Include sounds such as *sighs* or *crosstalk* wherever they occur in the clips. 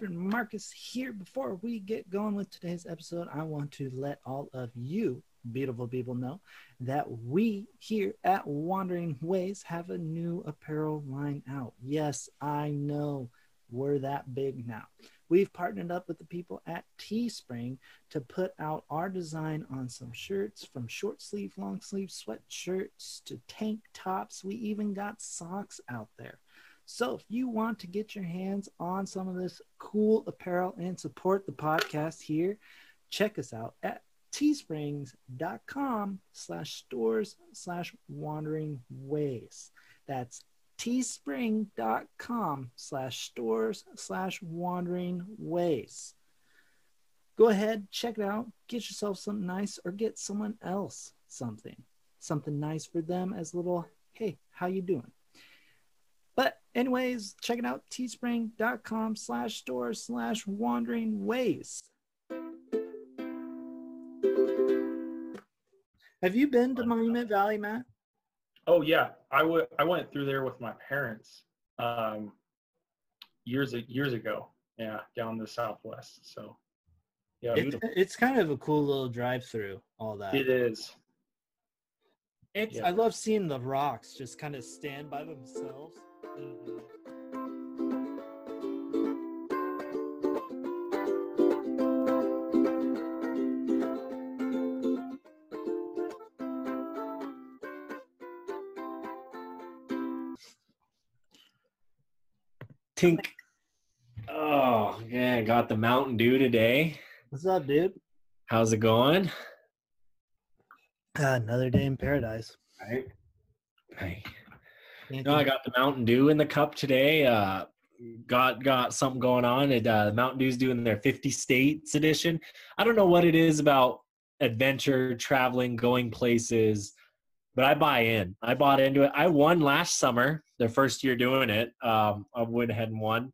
Reverend Marcus here. Before we get going with today's episode, I want to let all of you beautiful people know that we here at Wandering Ways have a new apparel line out. Yes, I know we're that big now. We've partnered up with the people at Teespring to put out our design on some shirts from short sleeve, long sleeve sweatshirts to tank tops. We even got socks out there. So if you want to get your hands on some of this cool apparel and support the podcast here, check us out at teesprings.com slash stores slash wandering ways. That's teespring.com slash stores slash wandering ways. Go ahead, check it out, get yourself something nice or get someone else something. Something nice for them as little, hey, how you doing? But anyways, check it out, teespring.com slash store slash wandering ways. Have you been to Monument Valley, Matt? Oh yeah, I would. I went through there with my parents um, years years ago. Yeah, down the southwest. So yeah, it's, it's kind of a cool little drive through. All that it is. It's. Yeah. I love seeing the rocks just kind of stand by themselves. Mm-hmm. Tink. Oh, yeah, got the Mountain Dew today. What's up, dude? How's it going? Uh, another day in paradise. Right. No, I got the Mountain Dew in the cup today. Uh, got got something going on. It uh, Mountain Dew's doing their 50 states edition. I don't know what it is about adventure, traveling, going places, but I buy in. I bought into it. I won last summer, their first year doing it. Um, I went ahead and won,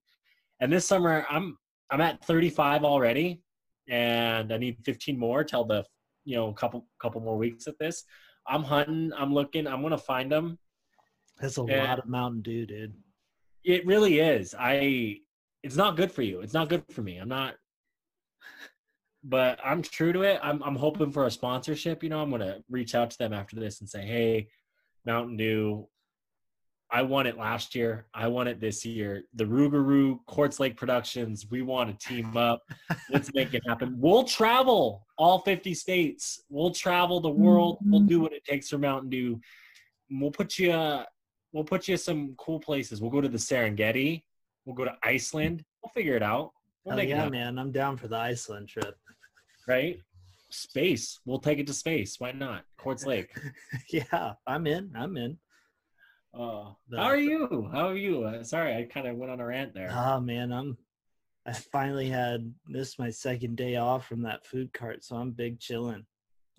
and this summer I'm I'm at 35 already, and I need 15 more till the you know couple couple more weeks at this. I'm hunting. I'm looking. I'm gonna find them that's a and lot of Mountain Dew, dude. It really is. I. It's not good for you. It's not good for me. I'm not. But I'm true to it. I'm I'm hoping for a sponsorship. You know, I'm gonna reach out to them after this and say, hey, Mountain Dew. I won it last year. I won it this year. The Rougarou Quartz Lake Productions. We want to team up. Let's make it happen. *laughs* We'll travel all 50 states. We'll travel the world. We'll mm-hmm. do what it takes for Mountain Dew. We'll put you we'll put you some cool places. We'll go to the Serengeti. We'll go to Iceland. We'll figure it out. We'll yeah, man! I'm down for the Iceland trip. Right? Space. We'll take it to space. Why not? Quartz Lake. *laughs* yeah, I'm in. I'm in. Uh, how are you? How are you? Uh, sorry, I kind of went on a rant there. Oh man, I'm. I finally had this my second day off from that food cart, so I'm big chilling.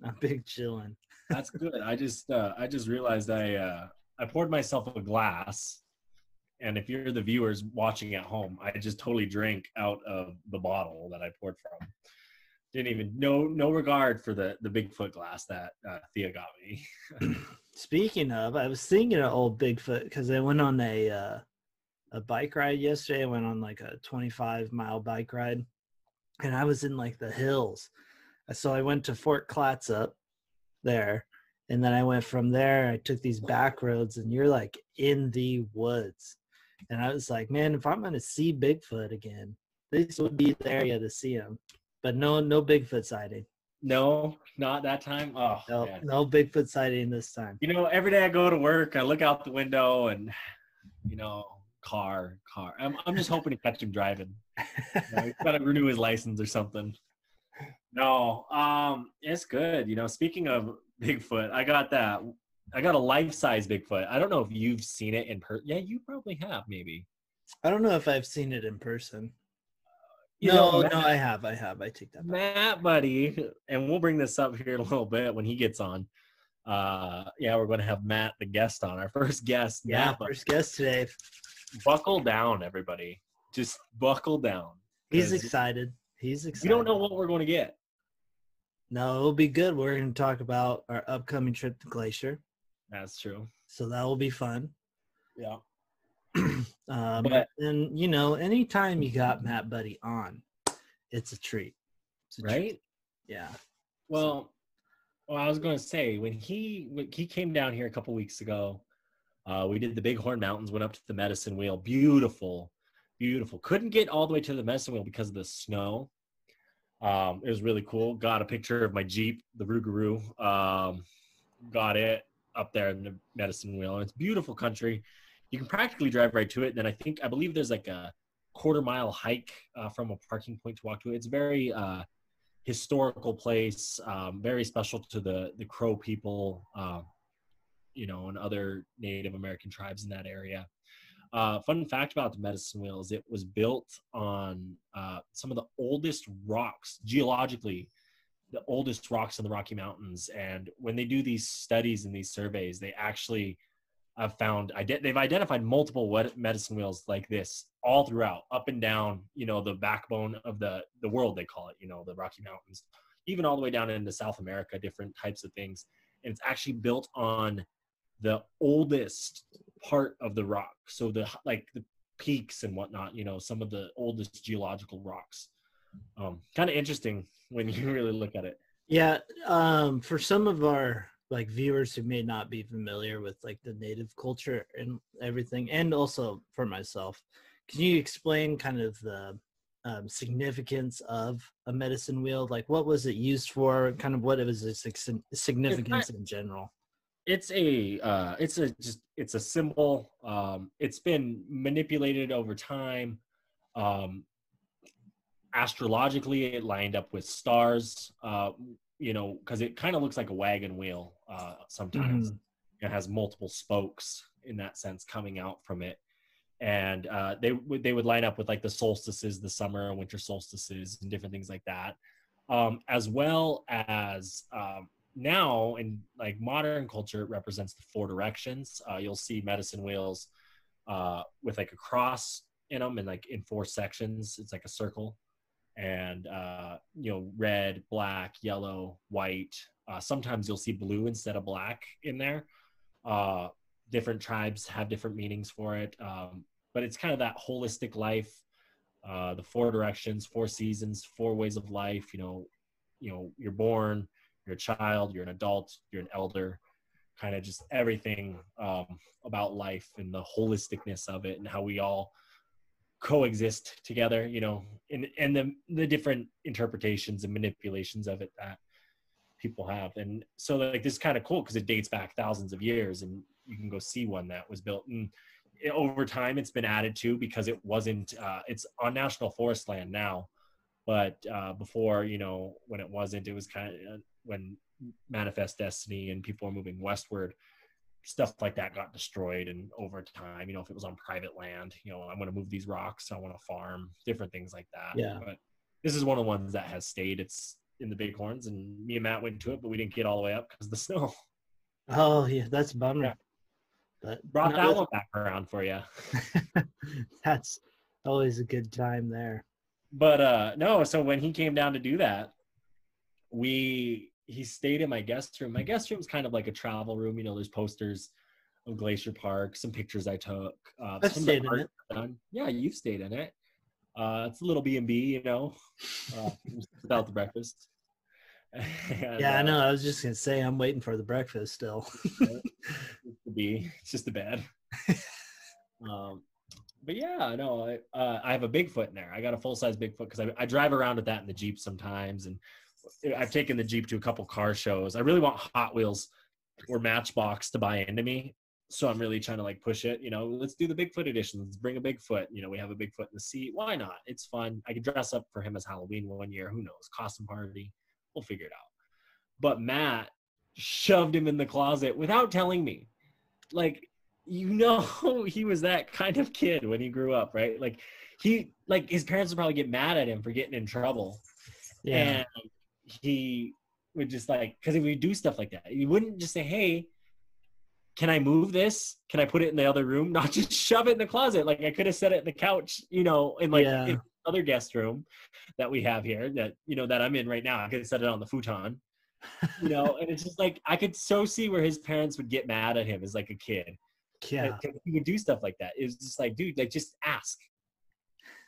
I'm big chilling. That's good. I just uh, I just realized I uh, I poured myself a glass, and if you're the viewers watching at home, I just totally drank out of the bottle that I poured from. Didn't even no no regard for the the Bigfoot glass that uh, Thea got me. *clears throat* Speaking of, I was thinking of old Bigfoot because I went on a uh, a bike ride yesterday. I went on like a 25 mile bike ride, and I was in like the hills. So I went to Fort Clatsop there, and then I went from there. I took these back roads, and you're like in the woods. And I was like, man, if I'm gonna see Bigfoot again, this would be the area to see him. But no, no Bigfoot sighting. No, not that time. Oh, no, man. no Bigfoot sighting this time. You know, every day I go to work, I look out the window, and you know, car, car. I'm, I'm just hoping to catch him driving. You know, he's got to renew his license or something. No, um, it's good. You know, speaking of Bigfoot. I got that. I got a life size Bigfoot. I don't know if you've seen it in person. Yeah, you probably have, maybe. I don't know if I've seen it in person. You no, know, Matt, no, I have. I have. I take that. Back. Matt, buddy, and we'll bring this up here in a little bit when he gets on. Uh, yeah, we're going to have Matt, the guest, on our first guest. Yeah, Matt, first guest today. Buckle down, everybody. Just buckle down. He's excited. He's excited. We don't know what we're going to get. No, it'll be good. We're going to talk about our upcoming trip to Glacier. That's true. So that will be fun. Yeah. *clears throat* um, But- and you know, anytime you got Matt Buddy on, it's a treat. It's a treat. right? Yeah. Well, well, I was going to say when he when he came down here a couple weeks ago, uh, we did the Bighorn Mountains, went up to the Medicine Wheel. Beautiful, beautiful. Couldn't get all the way to the Medicine Wheel because of the snow. Um, it was really cool. Got a picture of my Jeep, the Rougarou. Um, got it up there in the Medicine Wheel. And it's beautiful country. You can practically drive right to it. And then I think I believe there's like a quarter mile hike uh, from a parking point to walk to it. It's very uh, historical place, um, very special to the the Crow people, um, you know, and other Native American tribes in that area. Uh, fun fact about the Medicine Wheel is it was built on uh, some of the oldest rocks geologically, the oldest rocks in the Rocky Mountains. And when they do these studies and these surveys, they actually have found they've identified multiple medicine wheels like this all throughout, up and down, you know, the backbone of the the world they call it, you know, the Rocky Mountains, even all the way down into South America, different types of things. And it's actually built on the oldest part of the rock. So the like the peaks and whatnot, you know, some of the oldest geological rocks. Um, kind of interesting when you *laughs* really look at it. Yeah. Um, for some of our like viewers who may not be familiar with like the native culture and everything, and also for myself, can you explain kind of the um, significance of a medicine wheel? Like, what was it used for? Kind of what was its sig- significance in general? It's a uh, it's a just it's a symbol. Um, it's been manipulated over time. Um, astrologically it lined up with stars uh, you know because it kind of looks like a wagon wheel uh, sometimes. It has multiple spokes in that sense coming out from it. And uh, they would they would line up with like the solstices the summer and winter solstices and different things like that. Um, as well as um, now in like modern culture it represents the four directions. Uh, you'll see medicine wheels uh, with like a cross in them and like in four sections. It's like a circle. And uh, you know red black yellow white uh, sometimes you'll see blue instead of black in there. Uh, different tribes have different meanings for it. Um, but it's kind of that holistic life uh, the four directions four seasons four ways of life you know you know you're born you're a child, you're an adult, you're an elder, kind of just everything um, about life and the holisticness of it and how we all coexist together, you know, and, and the, the different interpretations and manipulations of it that people have. And so like this is kind of cool because it dates back thousands of years and you can go see one that was built and it- over time it's been added to because it wasn't uh, it's on national forest land now but uh, before you know when it wasn't it was kind of when manifest destiny and people were moving westward stuff like that got destroyed and over time you know if it was on private land you know i want to move these rocks i want to farm different things like that Yeah. but this is one of the ones that has stayed it's in the bighorns and me and matt went to it but we didn't get all the way up because of the *laughs* snow Oh yeah, that's bummer. Yeah. But brought that that's- one back around for you *laughs* that's always a good time there. but uh no so when he came down to do that we he stayed in my guest room my guest room is kind of like a travel room you know there's posters of glacier park some pictures i took uh I've some of the stayed in it. done. yeah you've stayed in it uh it's a little b&b you know uh, *laughs* without the breakfast *laughs* And, Yeah, I uh, know. I was just gonna say I'm waiting for the breakfast still. *laughs* it's the B. It's just a bed. um, but yeah, no, I, uh, I have a Bigfoot in there. I got a full size Bigfoot because I, I drive around with that in the Jeep sometimes, and I've taken the Jeep to a couple car shows. I really want Hot Wheels or Matchbox to buy into me, so I'm really trying to like push it. You know, let's do the Bigfoot edition. Let's bring a Bigfoot. You know, we have a Bigfoot in the seat. Why not? It's fun. I could dress up for him as Halloween one year. Who knows? Costume party. We'll figure it out. But Matt shoved him in the closet without telling me. Like, you know, *laughs* he was that kind of kid when he grew up, right? Like, he, like, his parents would probably get mad at him for getting in trouble. Yeah. And he would just like, because he would do stuff like that. He wouldn't just say, hey, can I move this? Can I put it in the other room? *laughs* Not just shove it in the closet. Like I could have set it in the couch, you know, in like Yeah. in other guest room that we have here that, you know, that I'm in right now. I could set it on the futon, you know, and it's just like, I could so see where his parents would get mad at him as like a kid. Yeah. He would do stuff like that. It was just like, dude, like just ask.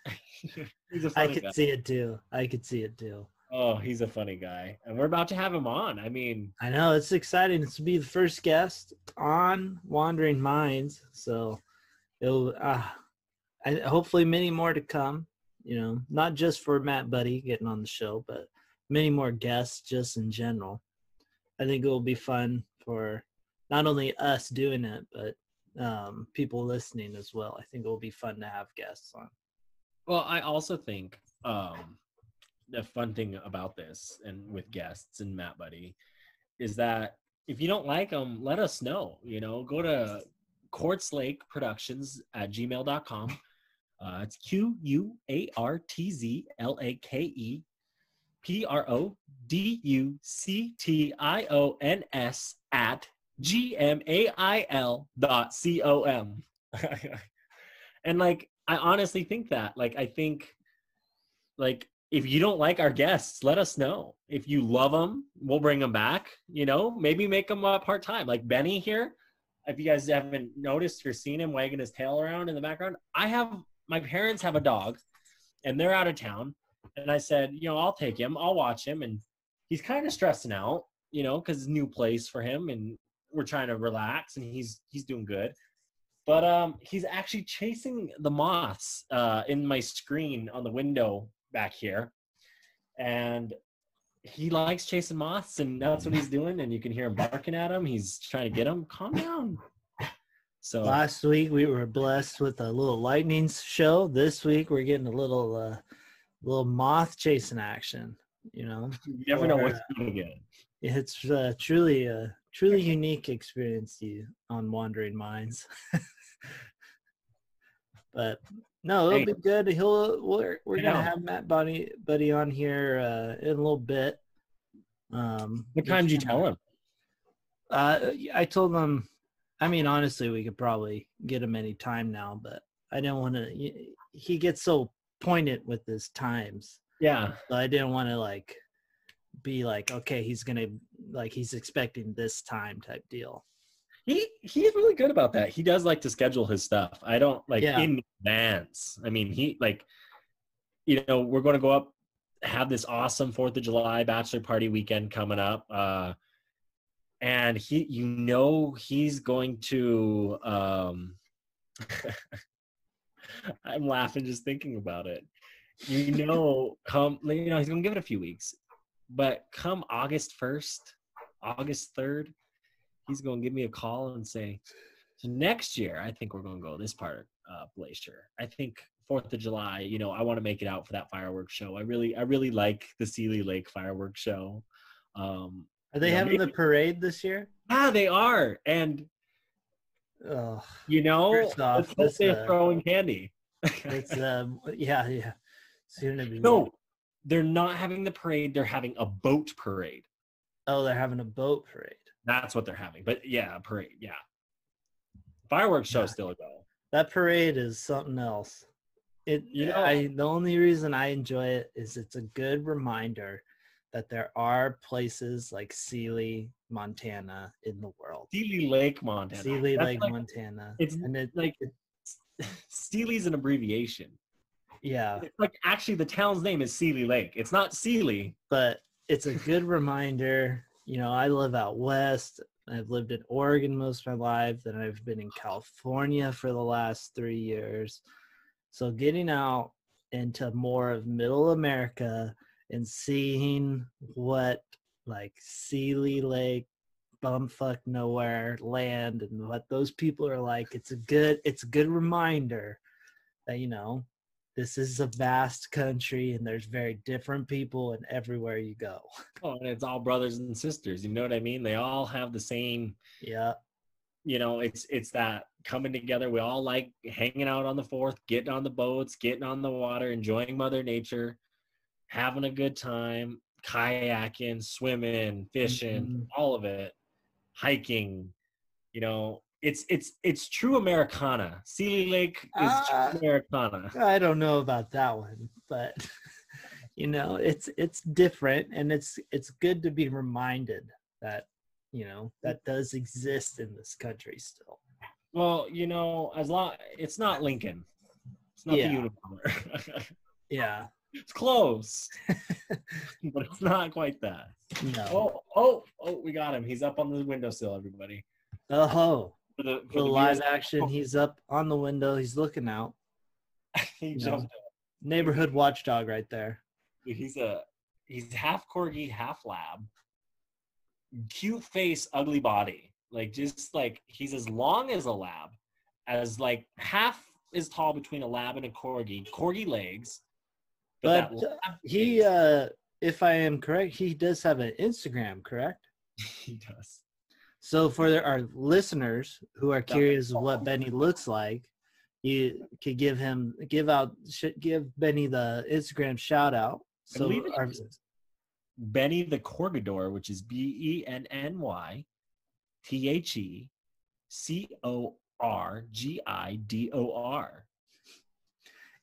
*laughs* I could guy. see it too. I could see it too. Oh, he's a funny guy, and we're about to have him on. I mean, I know it's exciting to be the first guest on Wandering Minds. So it'll uh, I, hopefully many more to come. You know, not just for Matt Buddy getting on the show, but many more guests just in general. I think it will be fun for not only us doing it, but um, people listening as well. I think it will be fun to have guests on. well, I also think um, the fun thing about this and with guests and Matt Buddy is that if you don't like them, let us know. You know, go to Quartz Lake Productions at gmail.com. Uh, it's Q U A R T Z L A K E P R O D U C T I O N S at G M A I L dot C O M. *laughs* And like, I honestly think that. Like, I think, like, if you don't like our guests, let us know. If you love them, we'll bring them back. You know, maybe make them uh, part time. Like Benny here. If you guys haven't noticed or seen him wagging his tail around in the background, I have my parents have a dog, and they're out of town. And I said, you know, I'll take him. I'll watch him, and he's kind of stressing out, you know, because new place for him, and we're trying to relax, and he's he's doing good but um he's actually chasing the moths uh in my screen on the window back here and he likes chasing moths and that's what he's doing and you can hear him barking at him he's trying to get him calm down so Last week we were blessed with a little lightning show. This week we're getting a little uh little moth chasing action, you know. you never know or, what's uh, going to get It's uh, truly a truly unique experience you on Wandering Minds. *laughs* but no, it'll Hey. be good. He'll we're we're gonna have Matt Buddy Buddy on here uh, in a little bit. Um, what time did you tell him Uh, I told him. I mean, honestly, we could probably get him any time now, but I didn't want to. He gets so pointed with his times, yeah so I didn't want to like be like, okay, he's gonna like he's expecting this time type deal. He he's really good about that. He does like to schedule his stuff. I don't like Yeah. in advance. I mean he like you know we're going to go up have this awesome fourth of july bachelor party weekend coming up uh and he you know he's going to um *laughs* i'm laughing just thinking about it. You know come you know he's gonna give it a few weeks but come august 1st august 3rd he's going to give me a call and say, next year, I think we're going to go this part uh, Glacier. I think Fourth of July, you know, I want to make it out for that fireworks show. I really, I really like the Seeley Lake fireworks show. Um, Are they Yeah, having the parade this year? ah, they are, and Oh, you know, First off, let's they're uh, throwing candy. it's um, yeah, yeah. Soon to be no, they're not having the parade. They're having a boat parade. Oh, they're having a boat parade. That's what they're having. But yeah, a parade. Yeah, fireworks show Yeah. still a go. That parade is something else. It You know- I the only reason I enjoy it is it's a good reminder that there are places like Seeley, Montana in the world. Seeley Lake, Montana. Seeley That's Lake, like- Montana. it's and it, like *laughs* Seeley's an abbreviation. yeah, It's like actually the town's name is Seeley Lake. It's not Seeley. but it's a good reminder. You know, I live out west. I've lived in Oregon most of my life, then I've been in California for the last three years. So getting out into more of middle America and seeing what like Seeley Lake, bumfuck nowhere land and what those people are like, it's a good it's a good reminder that you know this is a vast country and there's very different people and everywhere you go. *laughs* Oh, and it's all brothers and sisters. You know what I mean? They all have the same. Yeah. You know, it's it's that coming together. We all like hanging out on the fourth, getting on the boats, getting on the water, enjoying Mother Nature, having a good time, kayaking, swimming, fishing, Mhm. all of it, hiking. You know, it's it's it's true Americana. Seeley Lake is Ah. true Americana. I don't know about that one, but *laughs* you know, it's it's different and it's it's good to be reminded that, you know, that does exist in this country still. Well, you know, as long it's not Lincoln. It's not Yeah. the unicorn. *laughs* Yeah. it's close. *laughs* but it's not quite that. No. Oh, oh, oh, we got him. He's up on the windowsill, everybody. Oh, For the, for the live action, he's up on the window. He's looking out. *laughs* he jumped. Neighborhood watchdog right there. He's a he's half corgi, half lab. Cute face, ugly body. Like just like he's as long as a lab, as like half as tall between a lab and a corgi. Corgi legs. But that uh, he, face- uh, if I am correct, he does have an Instagram, correct? *laughs* he does. So for our listeners who are curious of what Benny looks like, you could give him give out give Benny the Instagram shout out. So our, Benny the Corgidor, which is B E N N Y T H E C O R G I D O R.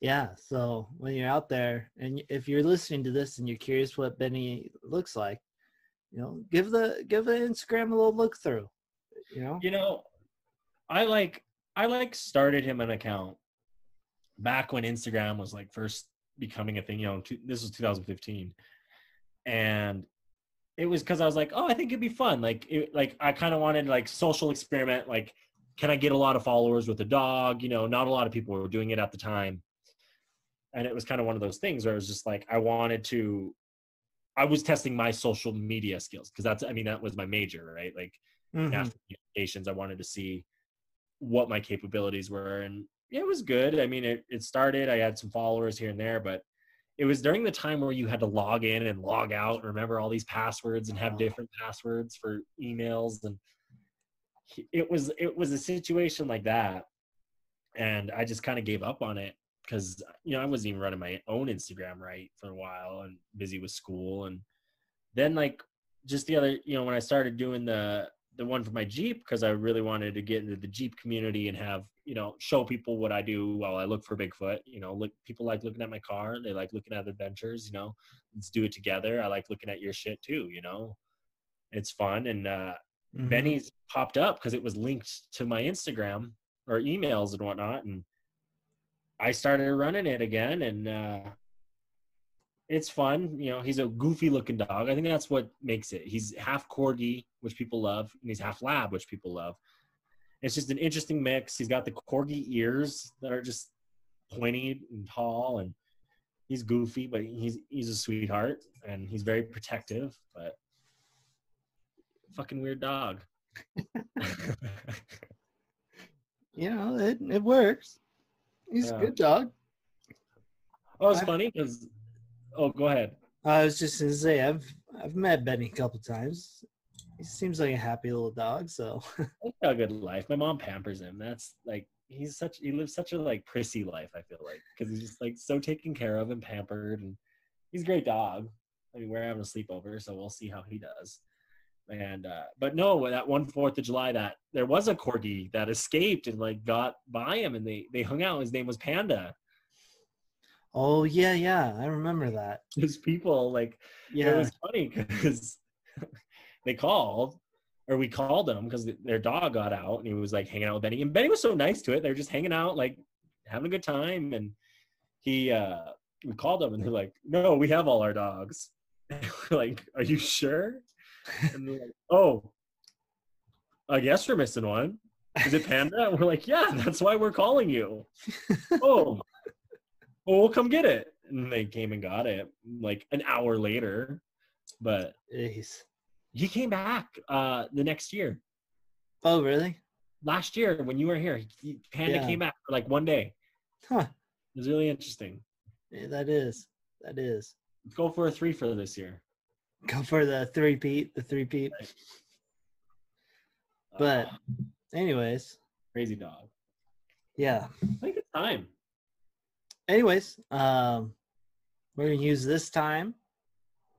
yeah, so when you're out there and if you're listening to this and you're curious what Benny looks like, you know, give the give the Instagram a little look through. You know, You know, I like I like started him an account back when Instagram was like first becoming a thing. You know, this was 2015, and it was because I was like, oh, I think it'd be fun. Like, it, like I kind of wanted like social experiment. Like, can I get a lot of followers with a dog? You know, not a lot of people were doing it at the time, and it was kind of one of those things where it was just like I wanted to. I was testing my social media skills because that's I mean that was my major, right? Like Mhm. after communications. I wanted to see what my capabilities were, and it was good. I mean, it, it started. I had some followers here and there, but it was during the time where you had to log in and log out, and remember all these passwords, and have different passwords for emails, and it was it was a situation like that, and I just kind of gave up on it because you know I wasn't even running my own Instagram right for a while, and busy with school, and then like just the other, you know, when I started doing the the one for my Jeep because I really wanted to get into the Jeep community and have, you know, show people what I do while I look for Bigfoot. You know, look people like looking at my car, they like looking at adventures, you know. Let's do it together. I like looking at your shit too, you know. It's fun and uh Mhm. Benny's popped up because it was linked to my Instagram or emails and whatnot, and I started running it again, and uh, it's fun. You know, he's a goofy looking dog. I think that's what makes it. He's half corgi, which people love, and he's half lab, which people love. It's just an interesting mix. He's got the corgi ears that are just pointy and tall, and he's goofy, but he's he's a sweetheart, and he's very protective, but fucking weird dog. *laughs* you know, it it works. He's Yeah. a good dog. Oh, it's I- funny because. Oh, go ahead. I was just gonna say I've I've met Benny a couple times. He seems like a happy little dog. So *laughs* He's got a good life. My mom pampers him. That's like he's such. He lives such a like prissy life. I feel like because he's just like so taken care of and pampered, and he's a great dog. I mean, we're having a sleepover, so we'll see how he does. And uh, but no, that one Fourth of July, that there was a corgi that escaped and like got by him, and they they hung out. His name was Panda. oh yeah yeah I remember that. His people like Yeah it was funny because *laughs* they called or we called them because their dog got out and he was like hanging out with Benny and Benny was so nice to it. They're just hanging out, like having a good time. And he, uh, we called them and they're like, no, we have all our dogs. *laughs* Like, are you sure? And they're like, oh, I guess we're missing one. Is it Panda? And we're like, yeah, that's why we're calling you. *laughs* oh, well, we'll come get it. And they came and got it like an hour later. But Jeez. he came back uh the next year. Oh really? Last year when you were here, he, Panda Yeah. came back for like one day. Huh. It was really interesting. Yeah, that is that is. Let's go for a three for this year. Go for the three peat the three peat. But- Uh, Anyways, crazy dog. yeah. I think it's time. anyways, um, we're gonna use this time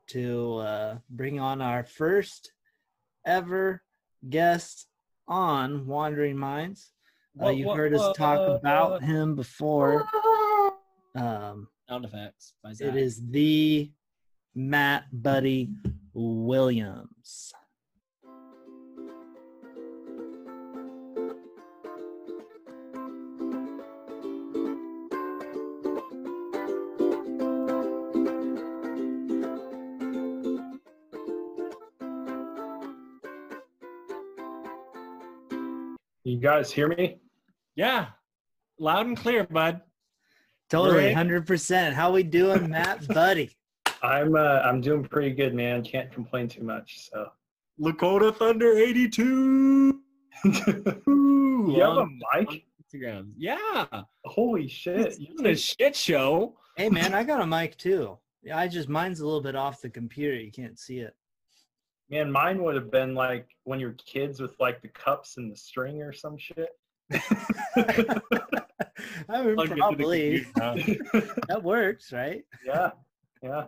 to uh, bring on our first ever guest on Wandering Minds. Uh, you've heard us talk about him before. *laughs* Um, Sound effects it is the Matt Buddy Williams. You guys hear me? Yeah, loud and clear, bud. Totally, hundred percent. How we doing, Matt, buddy? I'm uh, I'm doing pretty good, man. Can't complain too much. So. Lakota Thunder 82. *laughs* you Ooh, have a mic? Instagram. Yeah. Holy shit! It's You a shit show. Hey, man, I got a mic too. Yeah, I just mine's a little bit off the computer. You can't see it. Man, mine would have been like when you're kids with like the cups and the string or some shit. *laughs* *laughs* I mean, Plug probably computer, huh? that works, right? yeah, yeah.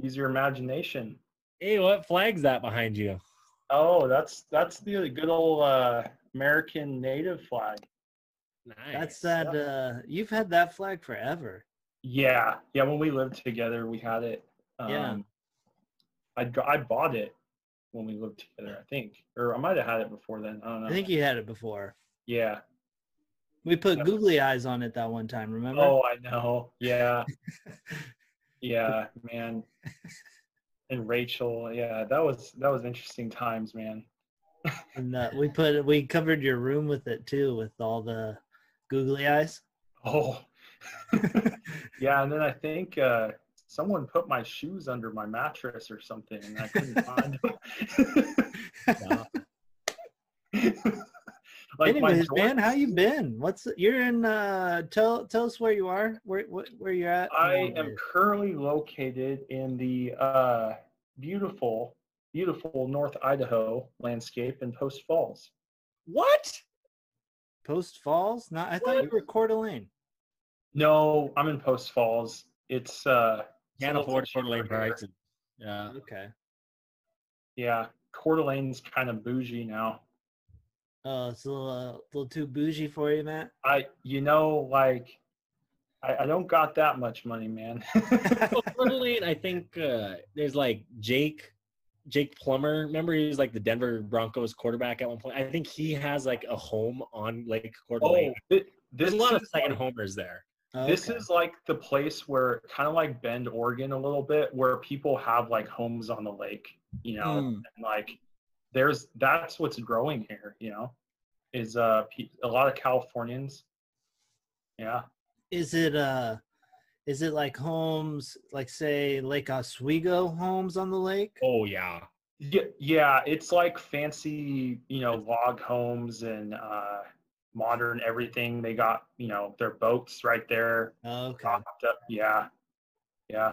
Use your imagination. Hey, what flag's that behind you? Oh, that's that's the good old uh, American native flag. Nice. That's that. Uh, you've had that flag forever. Yeah, yeah. When we lived together, we had it. Um, Yeah. I I bought it when we lived together. I think, or I might have had it before then. I don't know. I think you had it before. Yeah. We put googly eyes on it that one time. Remember? Oh, I know. Yeah. *laughs* yeah, man. And Rachel, yeah, that was that was interesting times, man. *laughs* And uh, we put we covered your room with it too, with all the googly eyes. Oh. *laughs* yeah, and then I think uh someone put my shoes under my mattress or something and I couldn't find *laughs* them. Like my Anyways, man, how you been? What's you're in? uh Tell tell us where you are. Where what, where you're at? I am currently located in the uh, beautiful, beautiful North Idaho landscape in Post Falls. what? Post Falls. Not. I thought you were Coeur d'Alene. No, I'm in Post Falls. It's uh, Can't afford Coeur d'Alene prices. Yeah. Okay. Yeah, Coeur d'Alene's kind of bougie now. Oh, it's a little, uh, little too bougie for you, Matt. I, you know, like, I, I don't got that much money, man. *laughs* Well, Coeur I think uh, there's like Jake, Jake Plummer. Remember he was like the Denver Broncos quarterback at one point. I think he has like a home on Lake Coeur oh, d'Alene. There's a lot of is second like- homers there. Oh, This okay. is like the place where, kind of like Bend, Oregon, a little bit, where people have like homes on the lake, you know, Mm. and like there's that's what's growing here, you know, is uh a lot of Californians. Yeah, Is it uh, is it like homes, like say Lake Oswego homes on the lake? Oh yeah. yeah, yeah. It's like fancy, you know, log homes and uh modern everything. They got you know their boats right there. Oh, okay. up. Yeah, yeah.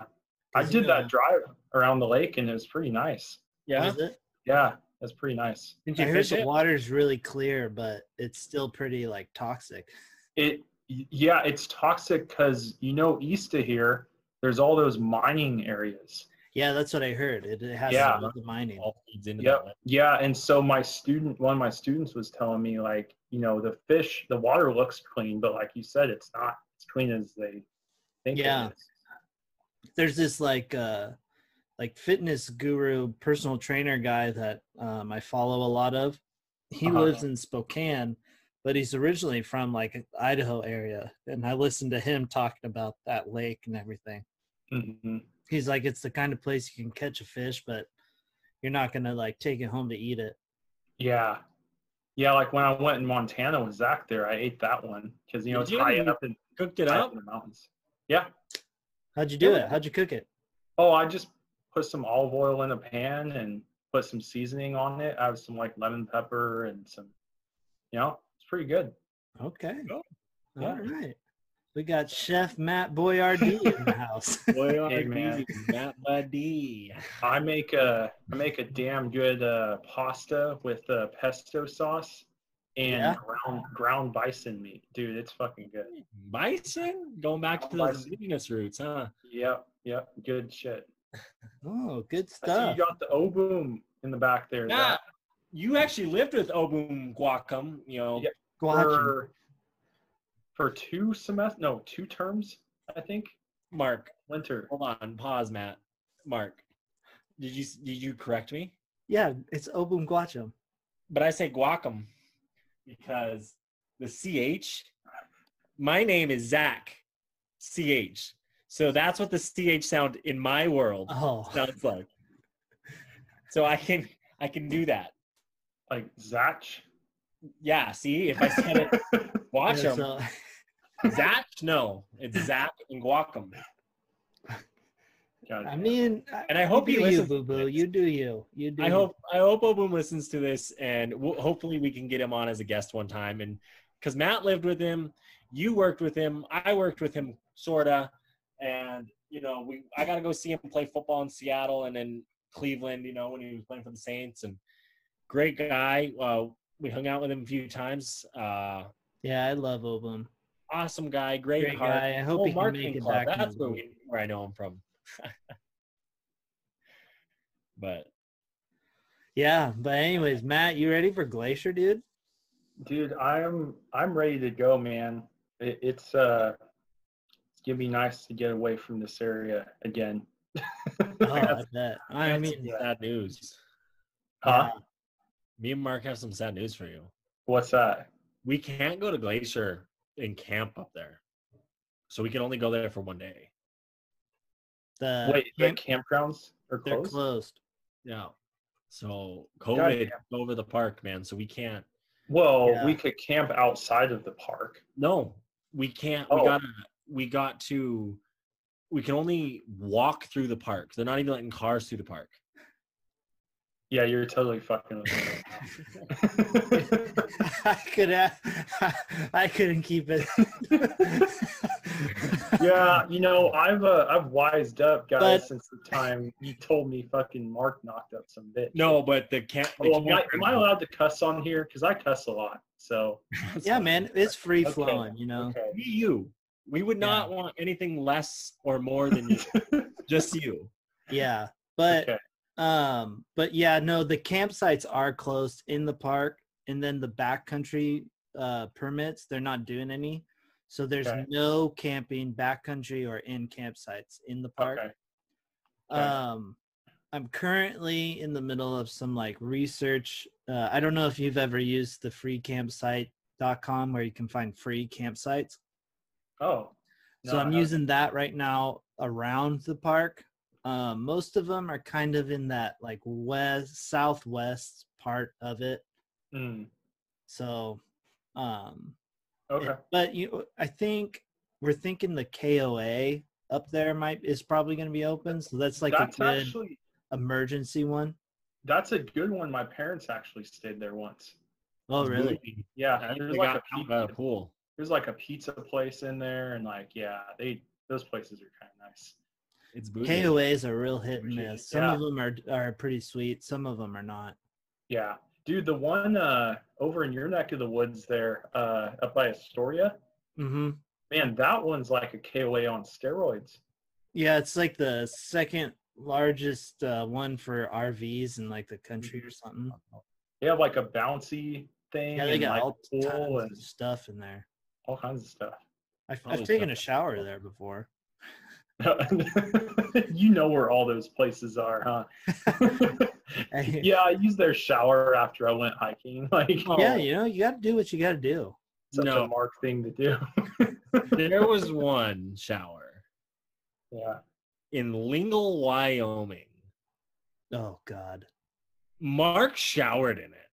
I 'Cause, you did know- that drive around the lake and it was pretty nice. Yeah. Is it? Yeah, that's pretty nice. Didn't I you heard fish the it? water's really clear, but it's still pretty like toxic. It yeah, it's toxic because you know east of here, there's all those mining areas. Yeah, that's what I heard. It, it has Yeah. to do with the mining. All feeds into Yep. that. Yeah, and so my student, one of my students was telling me like, you know, the fish, the water looks clean, but like you said, it's not as clean as they think Yeah. it is. There's this like uh like fitness guru, personal trainer guy that um, I follow a lot of. He Uh-huh. lives in Spokane, but he's originally from like Idaho area, and I listened to him talking about that lake and everything. hmm He's like, it's the kind of place you can catch a fish, but you're not gonna like take it home to eat it. Yeah. Yeah, like when I went in Montana with Zach there, I ate that one because you know Did it's you? high up in, Cooked it up. up in the mountains. Yeah. How'd you do Yeah. it? How'd you cook it? Oh, I just put some olive oil in a pan and put some seasoning on it. I have some like lemon pepper and some, you know, it's pretty good. Okay. Cool. Yeah. right. We got Chef Matt Boyardee in the *laughs* house. *laughs* Boy, Hey, man. Matt Buddy. I make a I make a damn good uh, pasta with uh, pesto sauce and Yeah? ground ground bison meat, dude. It's fucking good. Bison? Going back to those Bison. indigenous roots, huh? Yep, yep, good shit. Oh, good stuff. you got the Obum in the back there. Yeah. That- You actually lived with Obum Guacum, you know. Yeah. Guachi. for for two semesters, no two terms I think Mark, winter. hold on, pause, Matt. Mark, did you did you correct me? Yeah, it's Obum Gwacham. But I say guacum because the ch. My name is Zach, ch. So that's what the ch sound in my world Oh, sounds like. So I can I can do that. Like Zach. Yeah, see, if I said it, *laughs* watch Yeah, them. so- *laughs* Zach, no, it's Zach and Guacam. I mean, And I hope you he do you, listens boo boo. You do you. You do. I you. hope I hope Obum listens to this, and we'll, hopefully we can get him on as a guest one time. And because Matt lived with him, you worked with him, I worked with him, sorta. And you know, we I got to go see him play football in Seattle and then Cleveland. You know, when he was playing for the Saints, and great guy. Uh, we hung out with him a few times. Uh, Yeah, I love Obum. awesome guy, great, Great heart. guy. I hope Oh, he can marketing make it club. back. That's where, we, where I know him from. *laughs* but Yeah, but anyways, Matt, you ready for Glacier, dude? Dude, I'm I'm ready to go, man. It, it's uh, it's gonna be nice to get away from this area again. *laughs* Oh, I bet. I I mean, mean, sad news. huh? Me and Mark have some sad news for you. What's that? We can't go to Glacier and camp up there, so we can only go there for one day. the Wait, camp- the campgrounds are they're closed. closed. Yeah. So COVID over the park, man. So we can't. Well, Yeah. we could camp outside of the park. No, we can't. Oh. We gotta. We got to. We can only walk through the park. They're not even letting cars through the park. Yeah, you're totally fucking with me. *laughs* I could have, I couldn't keep it. *laughs* yeah, you know, I've uh, I've wised up, guys, But- since the time you told me fucking Mark knocked up some bitch. No, but the camp. The Oh, am, I, am I allowed to cuss on here? Because I cuss a lot. So yeah, man, it's free Okay. flowing, you know. okay. Be you. We would not want anything less or more than you. *laughs* Just you. Yeah, but okay. um, but yeah, no, the campsites are closed in the park, and then the backcountry uh permits, they're not doing any. So there's Okay. no camping backcountry or in campsites in the park. Okay. Um, I'm currently in the middle of some like research. Uh, I don't know if you've ever used the freecampsite.com where you can find free campsites. Oh. so no, I I'm haven't. using that right now around the park. Um, most of them are kind of in that like west southwest part of it. Mm, So, um, okay. but you, I think we're thinking the KOA up there might is probably going to be open. So that's like that's a good actually emergency one. that's a good one. My parents actually stayed there once. Oh, really? Yeah, I there's like got a out by the pizza, pool. There's like a pizza place in there, and like yeah, they those places are kind of nice. It's bougie. KOAs are real hit and miss. Some yeah. of them are are pretty sweet. Some of them are not. Yeah, dude, the one uh, over in your neck of the woods there, uh, up by Astoria, Mm-hmm. man, that one's like a KOA on steroids. Yeah, it's like the second largest uh, one for RVs in like the country or something. They have like a bouncy thing, Yeah, they and got like all a pool tons and of stuff in there. All kinds of stuff. I've, I've this taken a shower there before. *laughs* you know where all those places are, huh? *laughs* Yeah, I used their shower after I went hiking. *laughs* Like, yeah, oh. you know, you got to do what you got to do. such No. a Mark thing to do. there was one shower yeah. in Lingle, Wyoming. Oh God, Mark showered in it.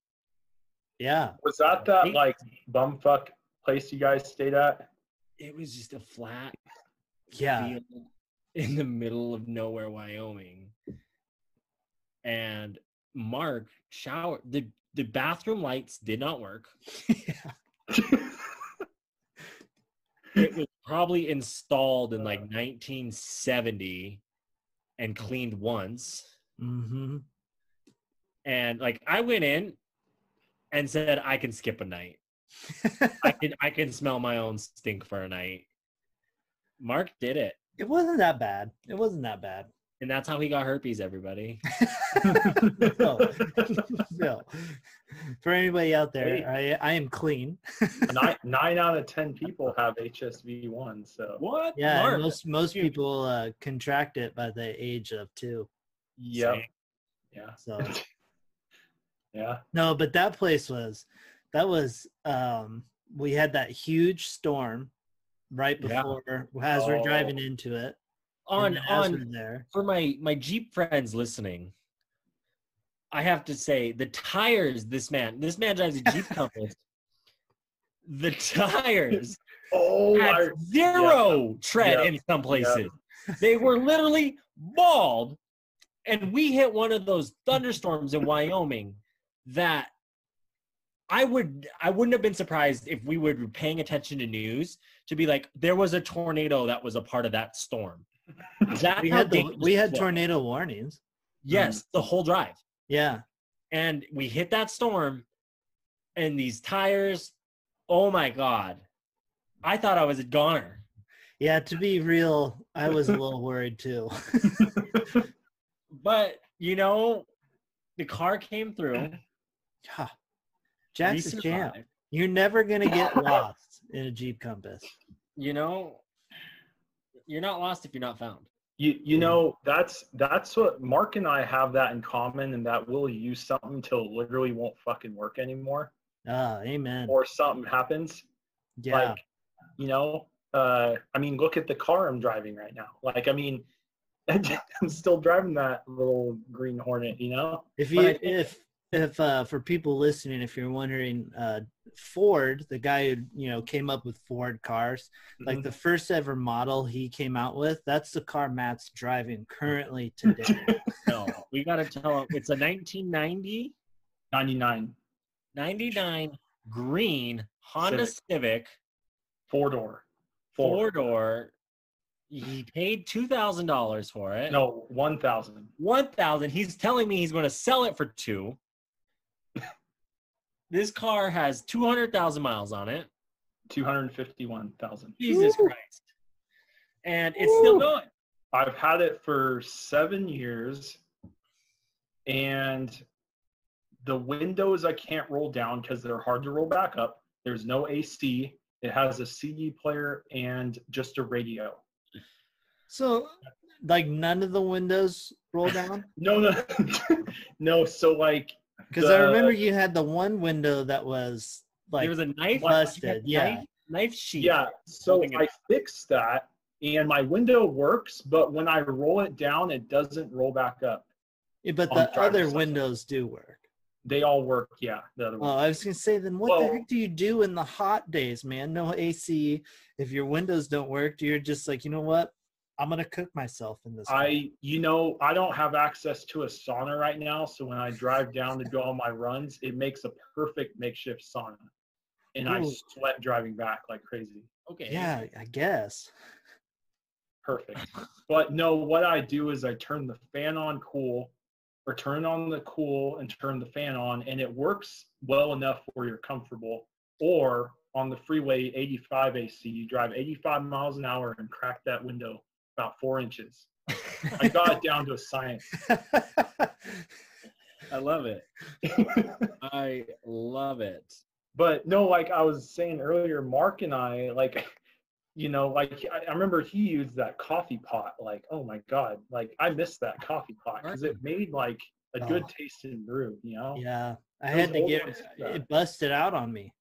yeah, Was that that like bumfuck place you guys stayed at? It was just a flat yeah. field in the middle of nowhere, Wyoming. And Mark showered. The the bathroom lights did not work. *laughs* yeah. It was probably installed in like 1970 and cleaned once. Mm-hmm. And like I went in and said I can skip a night. I can I can smell my own stink for a night. Mark did it. it wasn't that bad. It wasn't that bad. And that's how he got herpes, everybody. *laughs* no, no. For anybody out there, I I am clean. *laughs* nine, nine out of ten people have HSV one. So What? Yeah, Mark? most most people uh, contract it by the age of two. yep. Same. Yeah. So *laughs* Yeah. no, but that place was that was um we had that huge storm right Yeah. before as we're driving Oh. into it. on on there. for my my Jeep friends listening, I have to say the tires. This man, this man drives a Jeep Compass. *laughs* The tires Oh, had I, zero tread Yeah. in some places. They were literally bald. And we hit one of those thunderstorms in Wyoming that I would I wouldn't have been surprised if we were paying attention to news to be like there was a tornado that was a part of that storm. *laughs* That's We had the, we had tornado warnings. Yes, mm-hmm. the whole drive. Yeah. And we hit that storm and these tires, oh my god. I thought I was a goner. Yeah, to be real, I was a little worried too. *laughs* But you know, the car came through. *sighs* Ha. We Jack's a champ. You're never gonna get *laughs* lost in a Jeep Compass. You know, you're not lost if you're not found. You you know that's that's what Mark and I have that in common, and that we'll use something until it literally won't fucking work anymore, Ah, amen. or something happens. Yeah. Like, you know, uh, I mean, look at the car I'm driving right now. Like, I mean, *laughs* I'm still driving that little green Hornet. You know, If But you think- if if uh for people listening, if you're wondering, uh Ford, the guy who you know came up with Ford cars, like Mhm. the first ever model he came out with, that's the car Matt's driving currently *laughs* today. No, we got to tell him it's a 1990 99 99 green Honda Civic. Civic four door. four door. He paid two thousand dollars for it. No, one thousand. one thousand. He's telling me he's going to sell it for two. This car has two hundred thousand miles on it. Two hundred fifty-one thousand. Jesus Woo. Christ! And it's still going. I've had it for seven years, and the windows I can't roll down because they're hard to roll back up. There's no AC. It has a CD player and just a radio. so like none of the windows roll down? *laughs* No, no, *laughs* no. So like, Because I remember you had the one window that was like there was a knife. busted, yeah. Knife, knife sheath. yeah. So Holding it I fixed that, and my window works, but when I roll it down, it doesn't roll back up. Yeah, but the other side. windows do work. They all work. Yeah, the other Oh, one. I was gonna say, then what the heck do you do in the hot days, man? No AC. If your windows don't work, you're just like, you know what? I'm gonna cook myself in this. car." I, you know, I don't have access to a sauna right now, so when I drive down to do all my runs, it makes a perfect makeshift sauna, and I Ooh. sweat driving back like crazy. Okay. yeah, I guess. Perfect. *laughs* But no, what I do is I turn the fan on cool, or turn on the cool and turn the fan on, and it works well enough where you're comfortable. Or on the freeway 85 AC, you drive 85 miles an hour and crack that window about four inches. *laughs* I got it down to a science. *laughs* I love it. *laughs* I love it. but no, like I was saying earlier, Mark and I, like, you know, like I, I remember he used that coffee pot. Like, oh my god, like I missed that coffee pot because it made like a good Oh. tasting brew. You know? yeah, I Those had to get it busted out on me.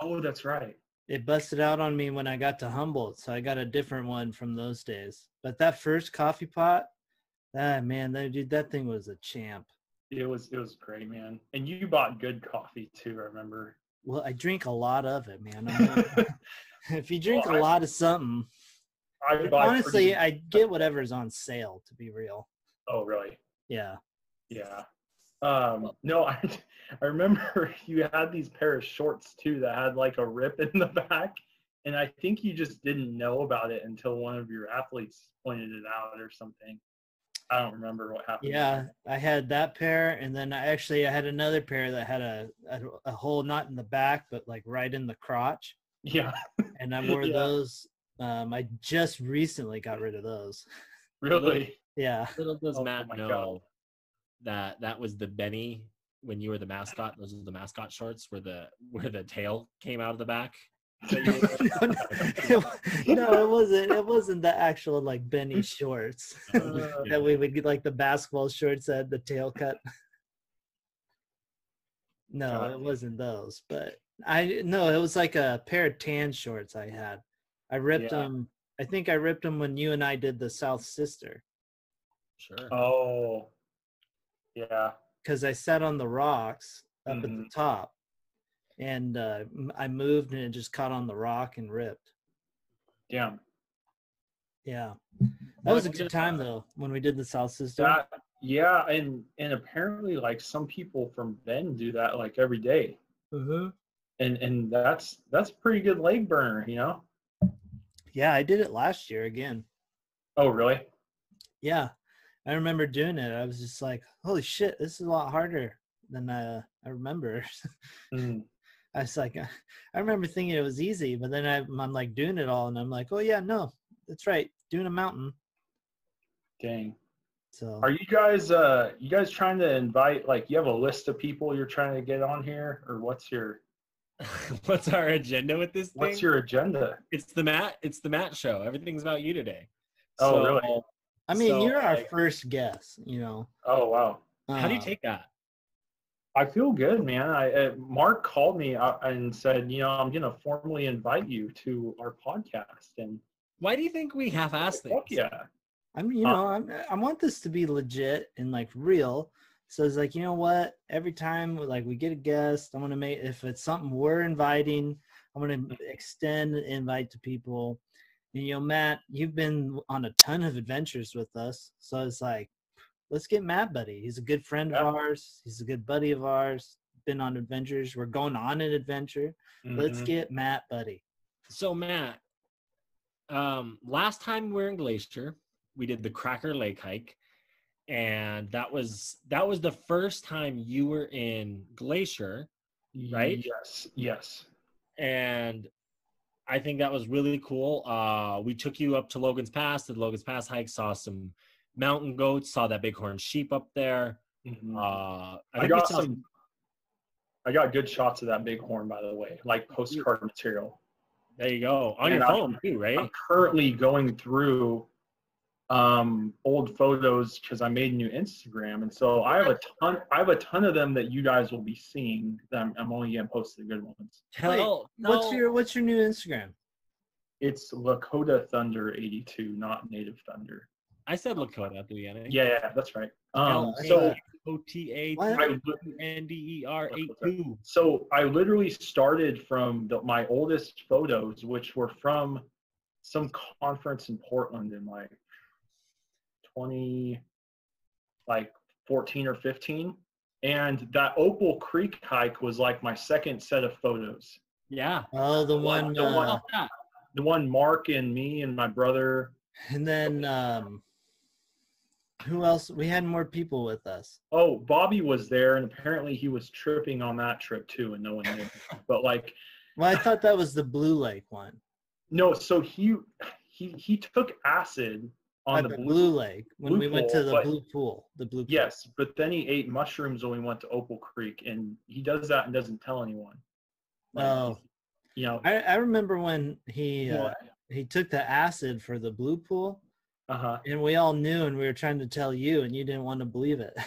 Oh, that's right. It busted out on me when I got to Humboldt, so I got a different one from those days. But that first coffee pot, ah man, that dude, that thing was a champ. It was it was great, man. And you bought good coffee too. I remember. Well, I drink a lot of it, man. *laughs* *laughs* If you drink Well, a I- lot of something, I honestly, pretty- I get whatever's on sale. To be real, oh really? yeah. Yeah. Um, no, I I remember *laughs* you had these pair of shorts too that had like a rip in the back, and I think you just didn't know about it until one of your athletes pointed it out or something. I don't remember what happened. Yeah, I had that pair, and then I actually I had another pair that had a, a a hole not in the back, but like right in the crotch, Yeah. *laughs* and I wore Yeah. those. Um, I just recently got rid of those. Really. Yeah, Little does Oh Matt my God. know that that was the Benny when you were the mascot. Those were the mascot shorts where the where the tail came out of the back. *laughs* that you wore. no, no, no, it wasn't. It wasn't the actual like Benny *laughs* shorts Uh, *laughs* that we would get, like the basketball shorts that had the tail cut. No, it it. wasn't those. But I no, it was like a pair of tan shorts I had. I ripped Yeah. them. I think I ripped them when you and I did the South Sister. Sure. Oh. Yeah. Because I sat on the rocks up at the Mhm. top, and uh, I moved and it just caught on the rock and ripped. Damn. Yeah, that was a good time though when we did the South Sister. That yeah, and and apparently like some people from Bend do that like every day. Mm-hmm. And and that's that's pretty good leg burner, you know? Yeah, I did it last year again. Oh really? Yeah, I remember doing it. I was just like, "Holy shit, this is a lot harder than uh, I remember." Mm. *laughs* I was like, I remember thinking it was easy, but then I, I'm like doing it all, and I'm like, "Oh yeah, no, that's right, doing a mountain." Dang. So Are you guys uh you guys trying to invite like you have a list of people you're trying to get on here or what's your *laughs* What's our agenda with this thing? what's your agenda? It's the Matt. It's the Matt show. Everything's about you today. Oh, really? I mean, so, you're our like- first guest, you know. Oh wow. How do you Uh, take that? I feel good, man. I uh, Mark called me uh, and said, you know, I'm gonna formally invite you to our podcast, and Why do you think we half-ass things? fuck yeah, I mean, you Uh, know, I'm, I want this to be legit and like real. So it's like, you know what? Every time like we get a guest, I'm gonna make if it's something we're inviting, I'm gonna Mm-hmm. extend an invite to people. And you know, Matt, you've been on a ton of adventures with us, so it's like, let's get Matt buddy. He's a good friend Yeah. of ours. He's a good buddy of ours. Been on adventures. We're going on an adventure. Let's Mhm. get Matt buddy. So Matt, um, last time we were in Glacier, we did the Cracker Lake hike, and that was that was the first time you were in Glacier, right? Yes, yes. and I think that was really cool. Uh, we took you up to Logan's Pass, did Logan's Pass hike, saw some mountain goats, saw that bighorn sheep up there. Mhm. Uh, I, I got saw some. I got good shots of that bighorn, by the way, like postcard material. There you go on your And I'm- phone too, right? I'm currently going through um, old photos because I made a new Instagram, and so I have a ton. I have a ton of them that you guys will be seeing. That I'm, I'm only gonna post the good ones. Tell, What's your What's your new Instagram? It's Lakota Thunder 82, not Native Thunder. I said Lakota at the beginning. Yeah, yeah, that's right. Um, so O T A What? I, N D E R eight two. so I literally started from the, my oldest photos, which were from some conference in Portland in like 20, like 14 or 15. And that Opal Creek hike was like my second set of photos. Yeah. Oh, the one. the How one- uh, about that? The one Mark and me and my brother. And then um who else? We had more people with us. Oh, Bobby was there, and apparently he was tripping on that trip too, and no one knew. but like, Well, I thought that was the Blue Lake one. no, so he he he took acid on the the blue Blue Lake when Blue we went to the but- Blue Pool. The Blue Pool. Yes, but then he ate mushrooms when we went to Opal Creek, and he does that and doesn't tell anyone. Like, Oh, you know, I, I remember when he uh, he took the acid for the Blue Pool, uh huh. and we all knew, and we were trying to tell you, and you didn't want to believe it. *laughs*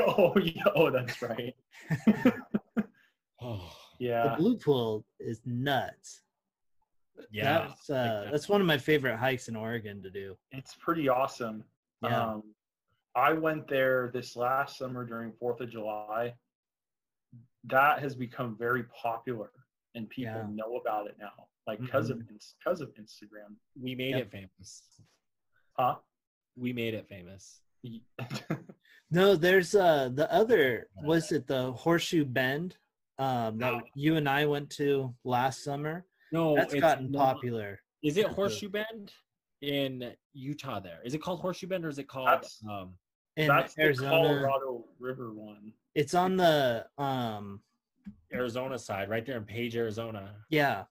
Oh, yeah, oh, that's right. *laughs* *laughs* *sighs* Oh, yeah the Blue Pool is nuts. Yeah. That's uh, that's one of my favorite hikes in Oregon to do. it's pretty awesome. Yeah. Um, I went there this last summer during Fourth of July. That has become very popular, and people Yeah. know about it now, like because of because of Instagram. we made Yep. it famous. Huh? We made it famous. *laughs* No, there's uh the other was it the Horseshoe Bend um that No. you and I went to last summer. No, That's it's gotten not- popular. Is it Horseshoe Bend in Utah? There is it called Horseshoe Bend or is it called? That's- um, In That's the Arizona. Colorado River one. It's on the um Arizona side, right there in Page, Arizona. yeah.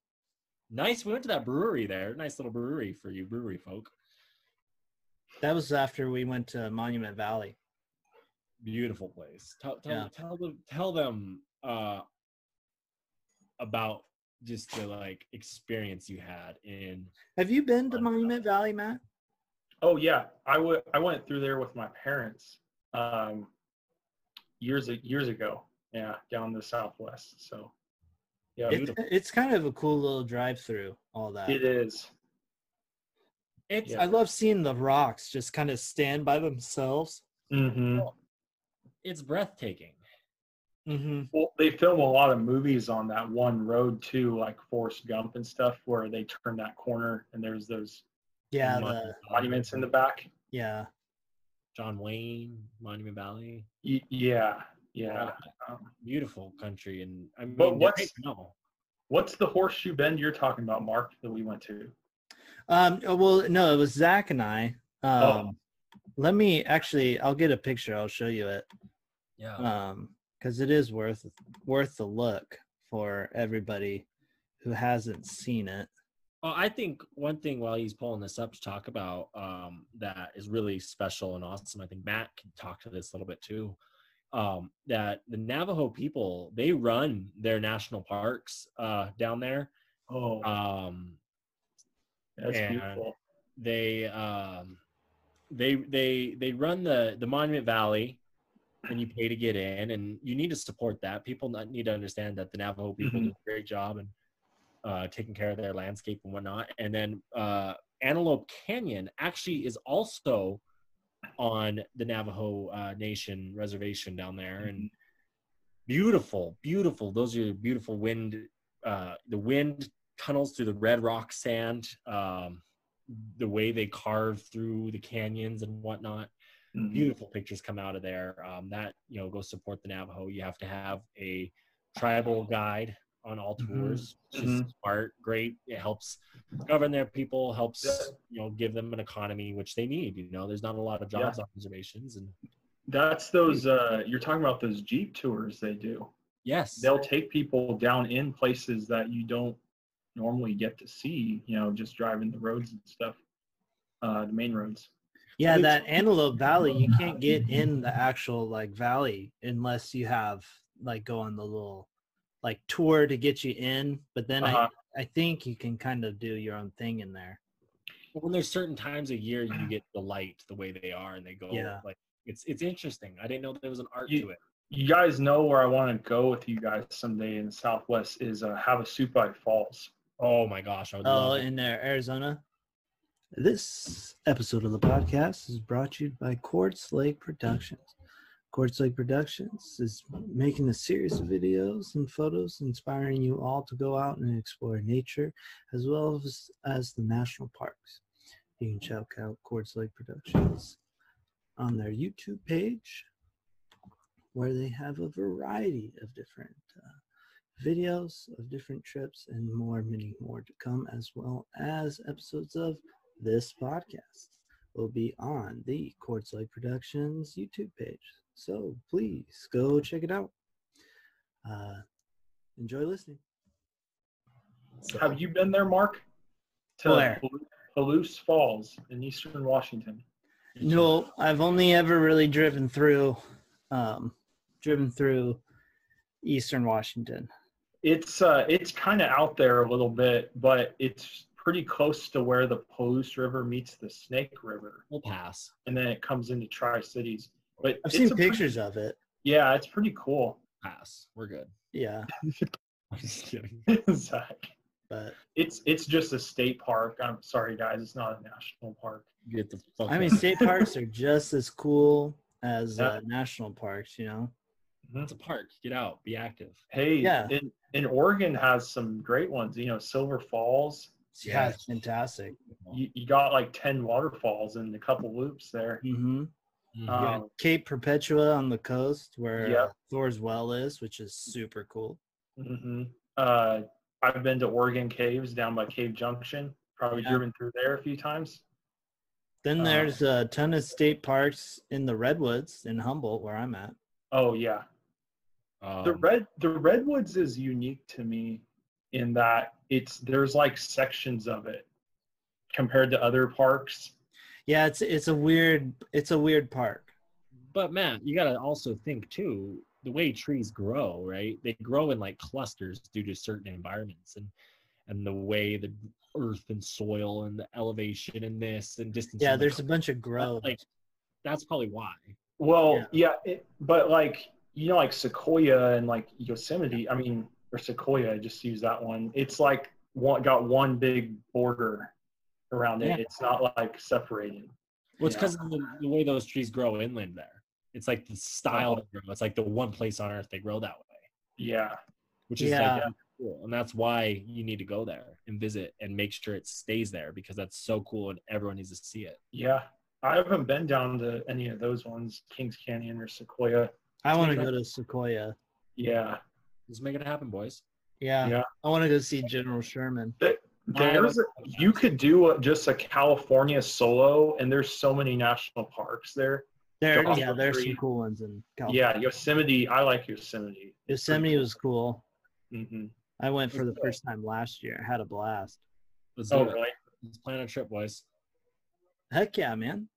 Nice. We went to that brewery there. Nice little brewery for you brewery folk. That was after we went to Monument Valley. Beautiful place. Tell tell, Yeah. tell them tell them uh about just the like experience you had in Have you been to Monument Valley, Matt? Oh yeah, I would. I went through there with my parents um, years years ago. Yeah, down the southwest. So yeah, It's, it's kind of a cool little drive through all that. it is. it's Yeah. I love seeing the rocks just kind of stand by themselves. mm-hmm. it's breathtaking. Mm-hmm. Well, they film a lot of movies on that one road too, like Forrest Gump and stuff, where they turn that corner and there's those Yeah, the monuments in the back. yeah. John Wayne, Monument Valley. Y- yeah, yeah. Um, Beautiful country, and I mean, But what's- great to know. what's the horseshoe bend you're talking about, Mark, that we went to? Um. oh, Well, no, it was Zach and I. Um. Oh. Let me actually. I'll get a picture. I'll show you it. Yeah. Um. Because it is worth worth the look for everybody who hasn't seen it. Well, I think one thing while he's pulling this up to talk about um, that is really special and awesome. I think Matt can talk to this a little bit too. Um, that the Navajo people they run their national parks uh, down there. Oh, Um, that's and- beautiful. they um, they they they run the the Monument Valley, and you pay to get in, and you need to support that. People need to understand that the Navajo people do a great job and uh, taking care of their landscape and whatnot. And then uh, Antelope Canyon actually is also on the Navajo uh, Nation reservation down there, and beautiful, beautiful. Those are beautiful wind, uh, the wind tunnels through the red rock sand. Um, the way they carve through the canyons and whatnot Mhm. beautiful pictures come out of there um, that you know go support the navajo you have to have a tribal guide on all Mhm. tours which is Mhm. smart great it helps govern their people helps Yeah. you know give them an economy which they need you know there's not a lot of jobs on reservations and That's those. Uh, you're talking about those jeep tours they do. yes They'll take people down in places that you don't normally get to see. You know, just driving the roads and stuff, uh, the main roads. Yeah, that Antelope Valley, you can't get in the actual like valley unless you have like go on the little like tour to get you in. But then Uh-huh. I I think you can kind of do your own thing in there. when there's certain times a year you get the light the way they are and they go Yeah. like it's it's interesting i didn't know there was an art You- to it You guys know where I want to go with you guys someday in the Southwest is uh, Havasupai Falls. oh my gosh i would Oh, love in there, Arizona. This episode of the podcast is brought to you by Quartz Lake Productions. Quartz Lake Productions is making a series of videos and photos inspiring you all to go out and explore nature as well as, as the national parks. You can check out Quartz Lake Productions on their YouTube page where they have a variety of different uh, videos of different trips and more, many more to come, as well as episodes of this podcast will be on the Quartz Lake Productions YouTube page. So please go check it out. Uh, enjoy listening. So- Have you been there, Mark? To Where? Palouse Falls in eastern Washington. No, I've only ever really driven through, um, driven through Eastern Washington. It's uh, it's kind of out there a little bit, but it's pretty close to where the Palouse River meets the Snake River, we'll pass and then it comes into Tri Cities. But I've seen a pretty- pictures of it. yeah, it's pretty cool. pass we're good Yeah, *laughs* i'm just kidding *laughs* Zach. but It's it's just a state park. I'm sorry, guys. It's not a national park. get the fuck I mean, out. state parks are *laughs* just as cool as Yeah. uh, national parks. You know. it's a park get out be active Hey, Yeah. in, in Oregon has some great ones. You know, Silver Falls. Yeah, Yeah. it's fantastic. You, you got like ten waterfalls and a couple loops there. Mm-hmm. Mhm. Um, Cape Perpetua on the coast where Yeah. uh, Thor's Well is, which is super cool. hmm Uh, I've been to Oregon Caves down by Cave Junction. Probably Yeah. driven through there a few times. Then Uh, there's a ton of state parks in the Redwoods in Humboldt, where I'm at. Oh yeah, the Um, red the redwoods is unique to me in that it's there's like sections of it compared to other parks. Yeah, it's it's a weird it's a weird park. but man, you gotta also think too the way trees grow right they grow in like clusters due to certain environments and and the way the earth and soil and the elevation and this and distance Yeah, from the there's a bunch of growth. like that's probably why Well, yeah, it, but like you know, like Sequoia and like Yosemite. I mean, or Sequoia. I just use that one. It's like one got one big border around it. Yeah. It's not like separated. well it's Yeah. because of the, the way those trees grow inland there It's like the style uh-huh. to grow. It's like the one place on earth they grow that way, Yeah. which is Yeah. like cool. And that's why you need to go there and visit and make sure it stays there because that's so cool and everyone needs to see it. Yeah. I haven't been down to any of those ones, Kings Canyon or Sequoia. I want to go to Sequoia. Yeah. Just make it happen, boys. Yeah. Yeah. I want to go see General Sherman. There's a, you could do a, just a California solo, and there's so many national parks there. There, Joshua yeah, there's Tree. some cool ones in California. Yeah, Yosemite. I like Yosemite. Yosemite was cool. hmm I went for the first time last year. I had a blast. Let's Oh, do really? Let's plan a trip, boys. Heck yeah, man.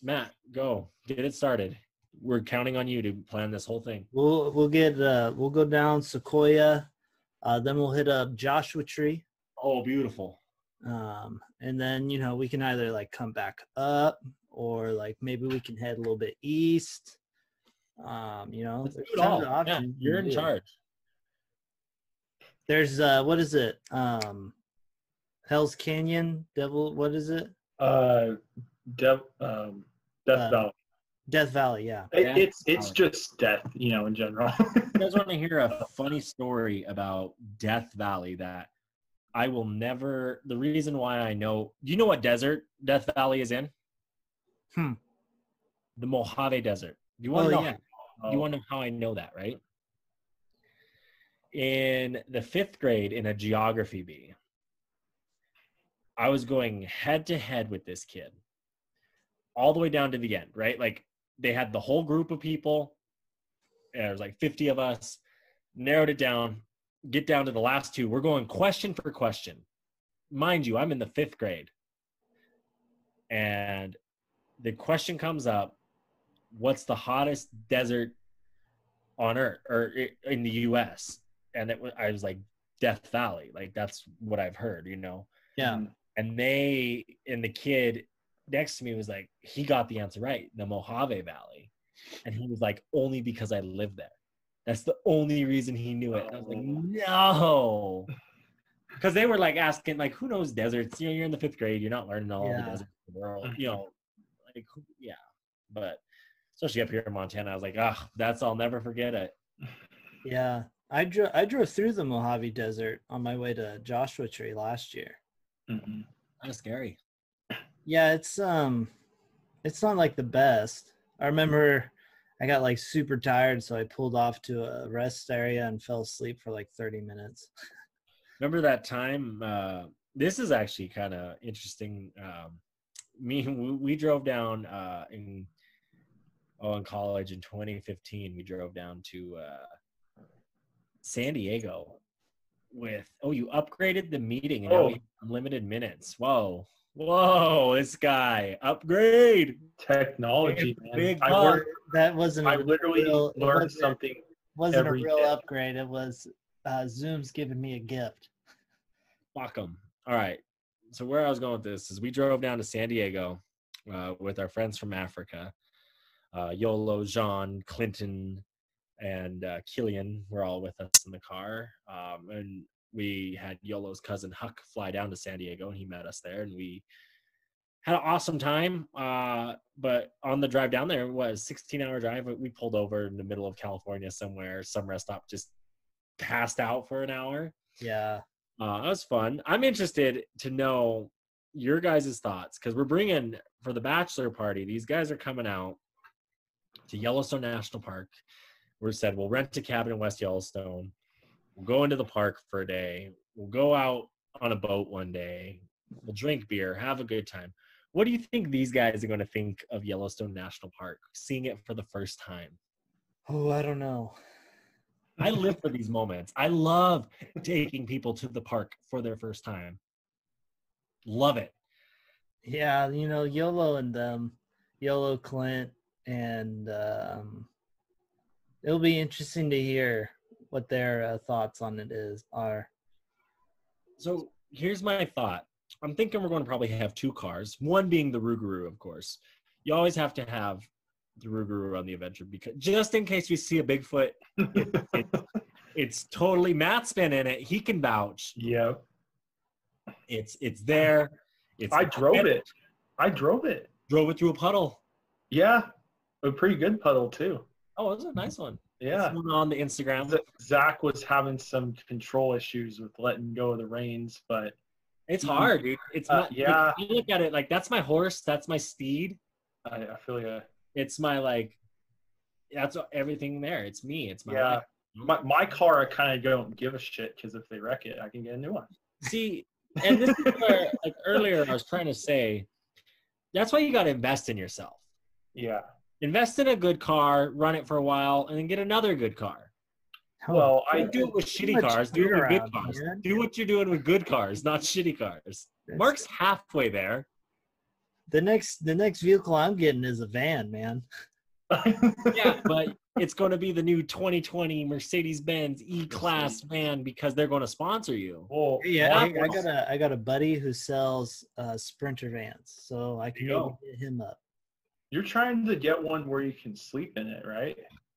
Matt, go get it started. We're counting on you to plan this whole thing. We'll we'll get uh we'll go down Sequoia, uh, then we'll hit up Joshua Tree, Oh, beautiful. um, and then you know we can either like come back up or like maybe we can head a little bit east. Um, you know, Let's do it all. Yeah, options you you're in do. charge. There's uh, what is it? Um, Hell's Canyon, Devil. What is it? Uh, Dev, um, Death Uh, Valley. Death Valley. Yeah. It, it's it's Valley. just death, you know, in general. *laughs* You guys want to *laughs* hear a funny story about Death Valley that I will never. The reason why I know. Do you know what desert Death Valley is in? Hmm. The Mojave Desert. Do you want Oh, to know? yeah. You want to know how I know that, right? In the fifth grade, in a geography bee, I was going head to head with this kid, all the way down to the end, right? Like they had the whole group of people. and There was like 50 of us, narrowed it down, get down to the last two. We're going question for question. Mind you, I'm in the fifth grade. And the question comes up what's the hottest desert on earth or in the US? And it was, I was like, Death Valley. Like, that's what I've heard, you know? Yeah. And they, and the kid next to me was like, he got the answer right, the Mojave Valley. And he was like, only because I live there. That's the only reason he knew it. And I was like, no. *laughs* Because they were like asking, like, who knows deserts? You know, you're in the fifth grade, you're not learning all Yeah. the deserts in the world. You know, like, yeah. But especially up here in Montana, I was like, ah, that's I'll never forget it. *laughs* Yeah. I drove I drove through the Mojave Desert on my way to Joshua Tree last year. Mhm. That's scary. Yeah, it's um it's not like the best. I remember I got like super tired, so I pulled off to a rest area and fell asleep for like 30 minutes. Remember that time? Uh, this is actually kind of interesting. Um, me, we, we drove down uh, in oh in college in 2015. We drove down to uh, San Diego with oh you upgraded the meeting and now Oh. we have unlimited minutes. Whoa, whoa, this guy upgrade. Technology, Big- man. big I, buck. learned, That wasn't I a literally real, it learned wasn't- something. wasn't a real day. upgrade. It was uh, Zoom's giving me a gift. Fuck 'em. All right. So where I was going with this is we drove down to San Diego uh, with our friends from Africa. Uh, Yolo, Jean, Clinton, and uh, Killian were all with us in the car. Um, and we had Yolo's cousin Huck fly down to San Diego, and he met us there, and we had an awesome time. Uh, but on the drive down there, it was 16 hour drive. but We pulled over in the middle of California somewhere. Some rest stop just passed out for an hour. Yeah. Uh, that was fun. I'm interested to know your guys' thoughts because we're bringing for the bachelor party. These guys are coming out to Yellowstone National Park. We said we'll rent a cabin in West Yellowstone. We'll go into the park for a day. We'll go out on a boat one day. We'll drink beer, have a good time. What do you think these guys are going to think of Yellowstone National Park, seeing it for the first time? Oh, I don't know. I live for these moments. I love taking people to the park for their first time. Love it. Yeah, you know, Yolo and them, Yolo Clint, and um, it'll be interesting to hear what their uh, thoughts on it is are. So here's my thought. I'm thinking we're going to probably have two cars. One being the Rougarou, of course. You always have to have the Rougarou on the adventure because just in case we see a Bigfoot, it's, *laughs* it's totally Matt's been in it. He can vouch. yeah, It's it's there. It's I drove it. I drove it. Drove it through a puddle. Yeah, A pretty good puddle too. Oh, it was a nice one. Yeah. On the Instagram. Zach was having some control issues with letting go of the reins, but It's hard, dude. It's Uh, not. yeah. Like, you look at it like that's my horse. That's my steed. I, I feel a, It's my like. That's everything there. It's me. It's my. yeah. life. My, my car, I kind of don't give a shit because if they wreck it, I can get a new one. See, and this is where, like earlier, I was trying to say, that's why you got to invest in yourself. Yeah. Invest in a good car, run it for a while, and then get another good car. Well, I Don't it with shitty cars. Do it with good cars. man. Do what you're doing with good cars, not shitty cars. That's- Mark's halfway there. the next the next vehicle I'm getting is a van, man. *laughs* Yeah, *laughs* but it's going to be the new 2020 Mercedes-Benz E-Class van because they're going to sponsor you. well, Yeah, I, I got a I got a buddy who sells uh, Sprinter vans, so I can There you maybe go. hit him up. You're trying to get one where you can sleep in it, right?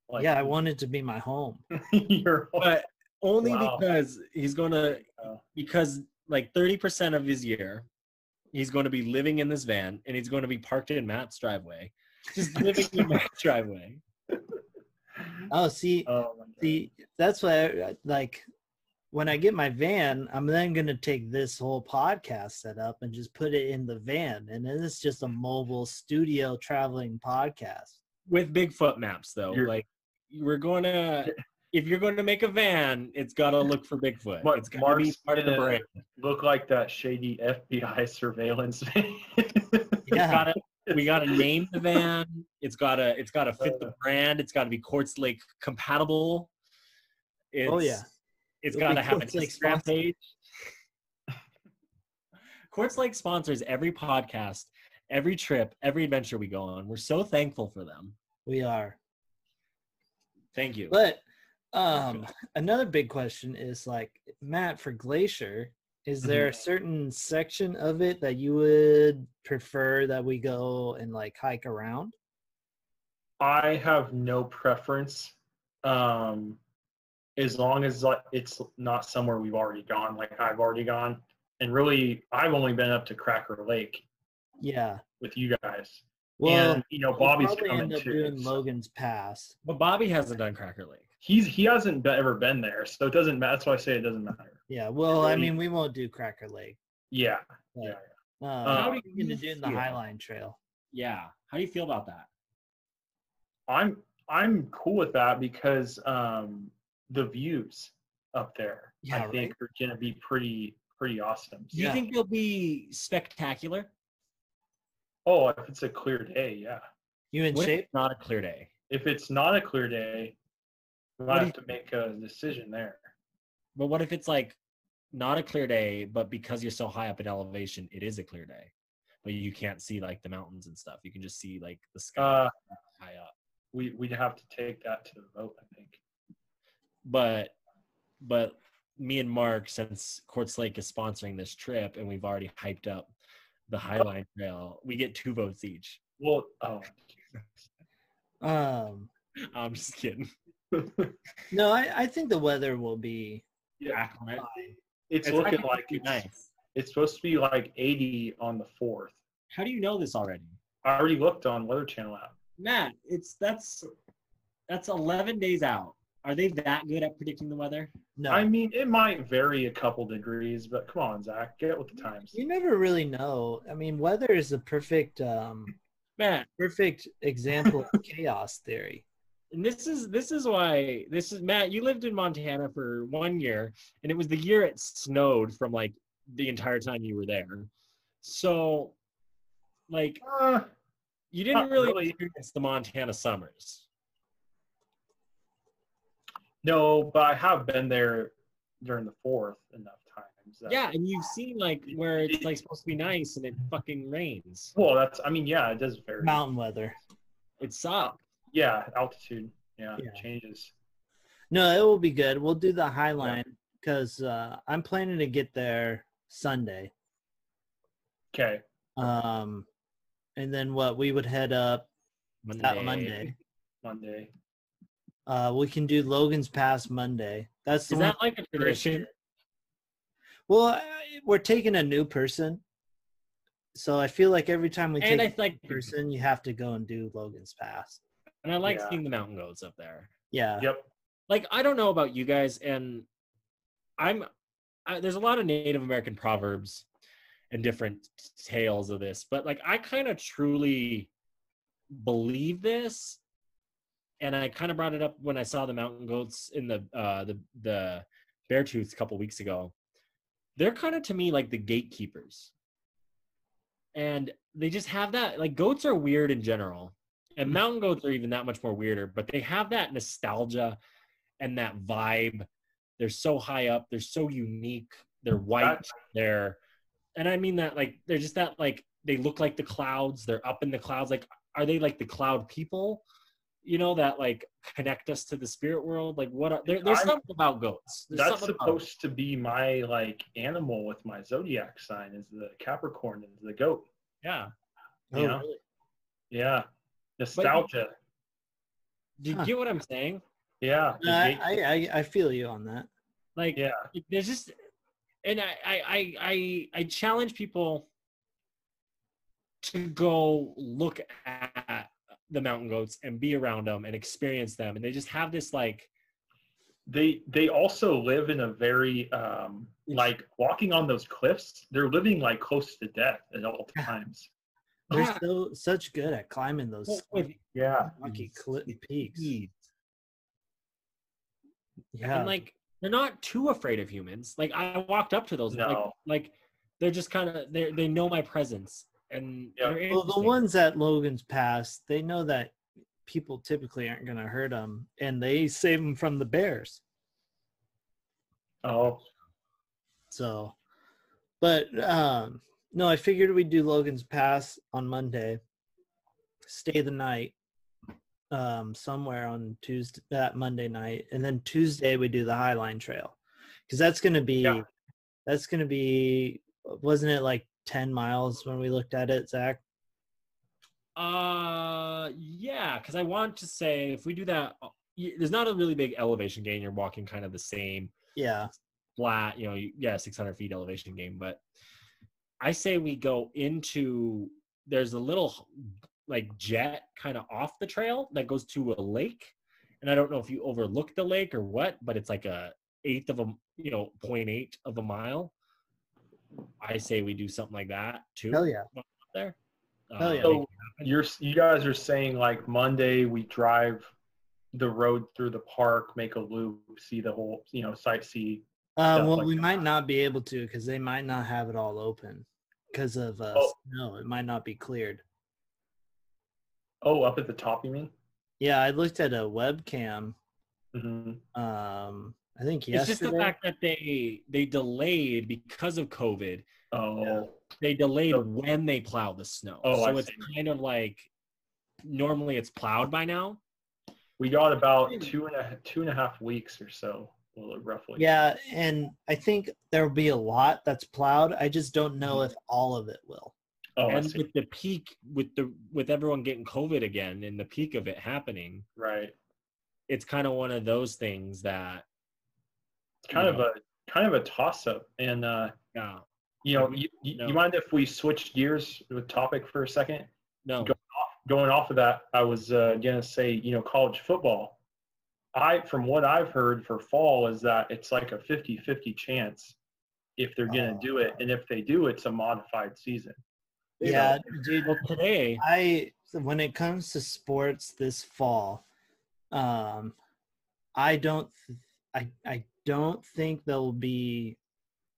Like, yeah, I want it to be my home. *laughs* you're But only Wow. because he's going to Oh. because like 30% of his year he's going to be living in this van and he's going to be parked in Matt's driveway. Just living in *laughs* Matt's driveway. Oh, see, Oh see, that's why I, like when I get my van, I'm then gonna take this whole podcast setup and just put it in the van, and then it's just a mobile studio traveling podcast. with Bigfoot maps though. You're- like we're going *laughs* to if you're going to make a van, it's got to look for Bigfoot. Mark- it's got to be part of the brand. look like that shady FBI *laughs* surveillance. It's Yeah, gotta, we got to name the van. It's got to it's got to fit the uh. brand. It's got to be Quartz Lake compatible. Oh, it's, Oh, yeah. It's It'll got to have an Quartz Lake Instagram page. *laughs* Quartz Lake sponsors every podcast, every trip, every adventure we go on. We're so thankful for them. we are. Thank you. But um, another big question is like Matt for Glacier. Is there a certain section of it that you would prefer that we go and like hike around? I have no preference, um, as long as like it's not somewhere we've already gone. Like I've already gone, and really, I've only been up to Cracker Lake Yeah. with you guys. Well, and you know, we'll Bobby's probably coming end up too. doing so- Logan's Pass. but Bobby hasn't done Cracker Lake. He's he hasn't be- ever been there, so it doesn't matter. That's why I say it doesn't matter. Yeah. Well, I mean, we won't do Cracker Lake. Yeah, But, yeah. Uh, How we're you gonna do in the? Highline Trail. Yeah. How do you feel about that? I'm I'm cool with that because um, the views up there, Yeah, I think, are gonna be pretty pretty awesome. Do you Yeah. think they'll be spectacular? Oh, if it's a clear day, yeah. You in What shape? not a clear day? If it's not a clear day, we What might have to make a decision there. But what if it's like not a clear day, but because you're so high up in elevation, it is a clear day, but you can't see like the mountains and stuff. You can just see like the sky Uh, high up. we we'd have to take that to the vote, I think. But but me and Mark, since Quartz Lake is sponsoring this trip and we've already hyped up the Highline Trail, we get two votes each. Well, oh, Um, I'm just kidding. *laughs* no, I, I think the weather will be yeah, fine. it's, It's looking like it's, nice. it's supposed to be like 80 on the fourth. How do you know this already? I already looked on Weather Channel app. Matt, it's that's that's 11 days out. Are they that good at predicting the weather? No, I mean, it might vary a couple degrees, but come on, Zach, get with the times. you never really know. I mean, weather is the perfect um Matt, perfect example of *laughs* chaos theory. and this is this is why this is Matt. You lived in Montana for one year, and it was the year it snowed from like the entire time you were there. So, like, Uh, you didn't Not really, really. experience the Montana summers. No, but I have been there during the fourth enough times. that- Yeah, and you've seen like where it's like supposed to be nice and it fucking rains. Well, that's. I mean, yeah, it does vary. Mountain weather. It sucks. Yeah, altitude. Yeah, Yeah. changes. No, it will be good. We'll do the Highline because uh, I'm planning to get there Sunday. Okay. Um, and then what? We would head up that Monday. Monday. Uh, we can do Logan's Pass Monday. That's the Is one. that like a tradition? well, I- we're taking a new person, so I feel like every time we And I take like a person, you have to go and do Logan's Pass. and I like Yeah. seeing the mountain goats up there. Yeah. Yep. Like I don't know about you guys, and I'm I, there's a lot of Native American proverbs and different tales of this, but like I kind of truly believe this, and I kind of brought it up when I saw the mountain goats in the uh, the the Beartooth a couple weeks ago. They're kind of to me like the gatekeepers, and they just have that like goats are weird in general, and mountain goats are even that much more weirder, but they have that nostalgia and that vibe. They're so high up. They're so unique. They're white. They're, and I mean that like they're just that like they look like the clouds. They're up in the clouds. Like are they like the cloud people? You know that like connect us to the spirit world. Like what? Are, there, there's I'm- something about goats. There's That's supposed to be my like animal with my zodiac sign is the Capricorn is the goat. yeah. Oh, Yeah. really? Yeah. Nostalgia. Do you Huh. get what I'm saying? Yeah. the I, I, I I feel you on that. Like yeah. there's just and I, I I I I challenge people to go look at the mountain goats and be around them and experience them and they just have this like They they also live in a very um like walking on those cliffs, they're living like close to death at all times. They're Yeah. so such good at climbing those well, with Yeah. rocky cli- peaks. ease. Yeah. and like they're not too afraid of humans like i walked up to those like, like they're just kind of they they know my presence and Yeah. well, the ones at Logan's Pass, they know that people typically aren't going to hurt them, and they save them from the bears. Oh, So, but um, no, I figured we'd do Logan's Pass on Monday, stay the night um, somewhere on Tuesday, that Monday night, and then Tuesday we do the Highline Trail because that's going to be Yeah. that's going to be wasn't it like ten miles when we looked at it, Zach? Uh, yeah, because I want to say if we do that, uh, there's not a really big elevation gain. You're walking kind of the same Yeah, flat, you know, yeah, 600 feet elevation gain. But I say we go into there's a little like jet kind of off the trail that goes to a lake, and I don't know if you overlook the lake or what, but it's like a eighth of a you know 0.8 of a mile. I say we do something like that too. hell yeah. there. Hell yeah. Uh, so you're you guys are saying like Monday we drive the road through the park, make a loop, see the whole, you know, sightsee. Uh, well, like we that. might not be able to because they might not have it all open because of uh, Oh. snow. It might not be cleared. Oh, up at the top, you mean? Yeah, I looked at a webcam. hmm Um, I think it's just the fact that they they delayed because of COVID. Oh, Yeah. They delayed So- when they plow the snow. Oh, so I it's see. kind of like normally it's plowed by now. we got about two and a two and a half weeks or so, well, roughly. yeah, and I think there'll be a lot that's plowed. I just don't know mm-hmm. if all of it will. Oh, and with the peak with the with everyone getting COVID again and the peak of it happening, right. it's kind of one of those things that It's kind you of a kind of a toss up, and uh, yeah. you know, you, you, No. you mind if we switch gears with topic for a second? No. Go- going off of that, I was uh, gonna say, you know, college football. I, from what I've heard for fall, is that it's like a 50-50 chance if they're gonna Oh. do it, and if they do, it's a modified season. Yeah, know, dude. Well, today, I when it comes to sports this fall, um, I don't, th- I I don't think there will be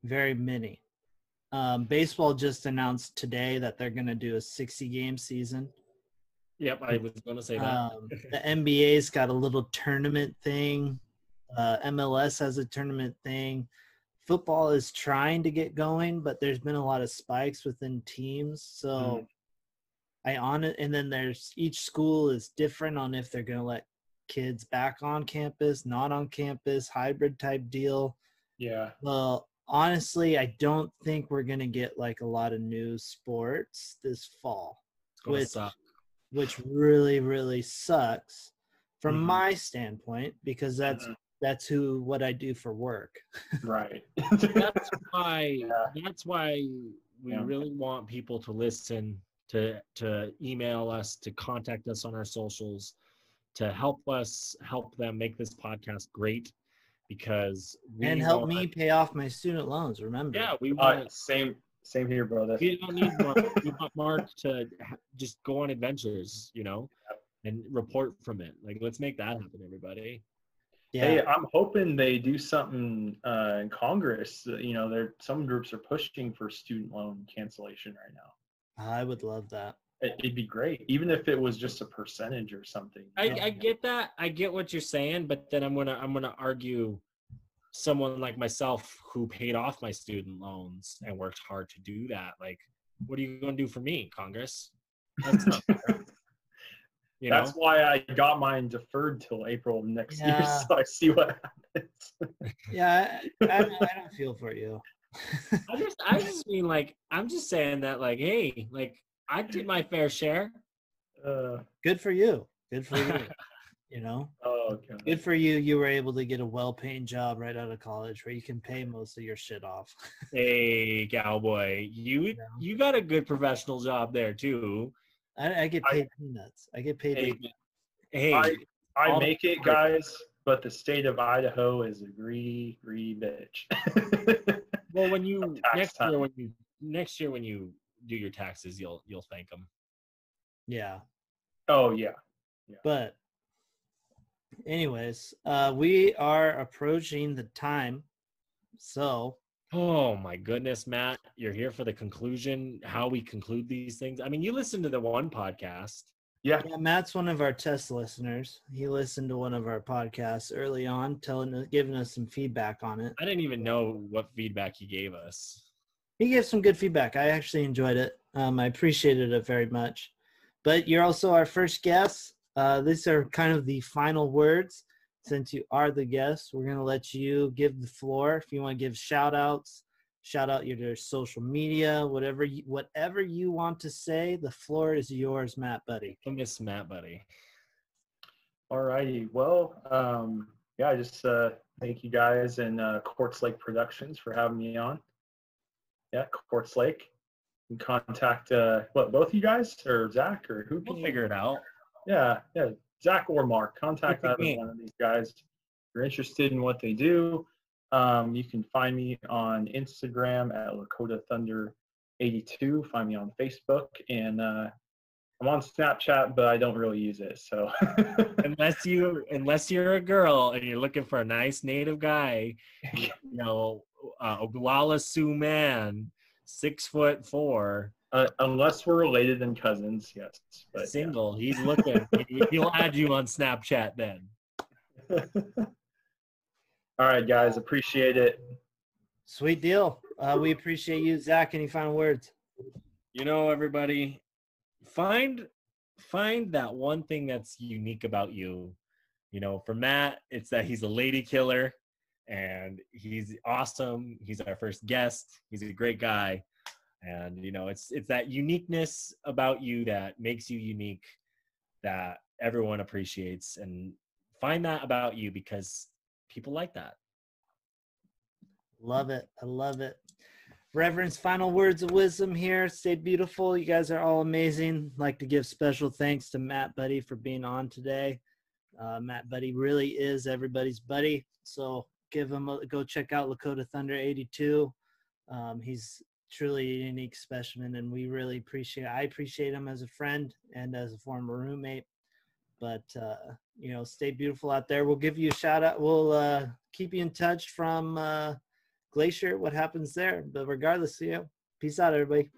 very many. Um, baseball just announced today that they're going to do a 60 game season. yep, I was going to say that. Um, *laughs* the NBA's got a little tournament thing. Uh, MLS has a tournament thing. Football is trying to get going, but there's been a lot of spikes within teams. So Mhm. I on it, and then there's each school is different on if they're going to let kids back on campus, not on campus, hybrid type deal. Yeah. Well, honestly, I don't think we're going to get like a lot of new sports this fall which- suck. which really really sucks from Mhm. my standpoint because that's Mhm. that's who what I do for work. *laughs* Right. that's why *laughs* Yeah. that's why we Yeah. really want people to listen to to email us to contact us on our socials to help us help them make this podcast great because we and help want- me pay off my student loans. Remember? Yeah, we Uh, want same same here, brother. we don't need Mark. we want Mark to just go on adventures, you know, and report from it. Like, let's make that happen, everybody. yeah. Hey, I'm hoping they do something uh, in Congress. Uh, You know, there some groups are pushing for student loan cancellation right now. I would love that. It, it'd be great, even if it was just a percentage or something. I, I get that. I get what you're saying, but then I'm gonna I'm gonna argue someone like myself who paid off my student loans and worked hard to do that. Like, what are you gonna do for me, Congress? That's not fair. *laughs* You know, That's why I got mine deferred till April of next year, so I see what happens. *laughs* Yeah, I, I, I don't feel for you. *laughs* I just I just mean like I'm just saying that like, hey, like I did my fair share. Uh, Good for you. Good for you. *laughs* you know, oh, okay. good for you. You were able to get a well-paying job right out of college where you can pay most of your shit off. *laughs* Hey, cowboy, you Yeah. you got a good professional job there too. I, I get I- paid peanuts. I get paid. Hey, hey, I, I make it, guys, but the state of Idaho is a greedy, greedy bitch. *laughs* Well, when you next time. year when you next year when you do your taxes, you'll you'll thank them. yeah, oh yeah, but anyways, uh, we are approaching the time, so Oh my goodness, Matt, you're here for the conclusion. How we conclude these things. I mean, you listened to the one podcast. yeah. Yeah, Matt's one of our test listeners. He listened to one of our podcasts early on, telling giving us some feedback on it. I didn't even know what feedback he gave us. He gave some good feedback. I actually enjoyed it. Um, I appreciated it very much. But you're also our first guest. Uh, these are kind of the final words. Since you are the guest, we're gonna let you give the floor. If you want to give shout outs, shout out your social media, whatever you, whatever you want to say. The floor is yours, Matt Buddy. I miss Matt, buddy. All righty. Well, um, yeah, I just uh, thank you guys and uh, Quartz Lake Productions for having me on. Yeah, Quartz Lake. You contact uh, what both you guys or Zach or who can We'll figure it out. Yeah, yeah, Zach or Mark. Contact either one of these guys. If you're interested in what they do, um, you can find me on Instagram at Lakota Thunder 82. Find me on Facebook and uh, I'm on Snapchat, but I don't really use it. So *laughs* unless you unless you're a girl and you're looking for a nice native guy, you *laughs* know, uh, Oglala Sioux man, six foot four, uh, unless we're related and cousins, yes. But yeah. single. He's looking. *laughs* He- He'll add you on Snapchat then. *laughs* All right, guys, appreciate it. Sweet deal. Uh, we appreciate you, Zach. Any final words? You know, everybody, find find that one thing that's unique about you. You know, for Matt, it's that he's a lady killer and he's awesome. He's our first guest. He's a great guy. And you know, it's it's that uniqueness about you that makes you unique that everyone appreciates and find that about you because people like that. Love it. I love it. Reverend's final words of wisdom here. Stay beautiful. You guys are all amazing. like to give special thanks to Matt Buddy for being on today. Uh, Matt Buddy really is everybody's buddy. So give him a go check out Lakota Thunder 82. Um, he's truly a unique specimen, and we really appreciate. I appreciate him as a friend and as a former roommate. But uh, you know, stay beautiful out there. We'll give you a shout out. We'll uh, keep you in touch from. Uh, Glacier, what happens there. But regardless, you know, peace out, everybody.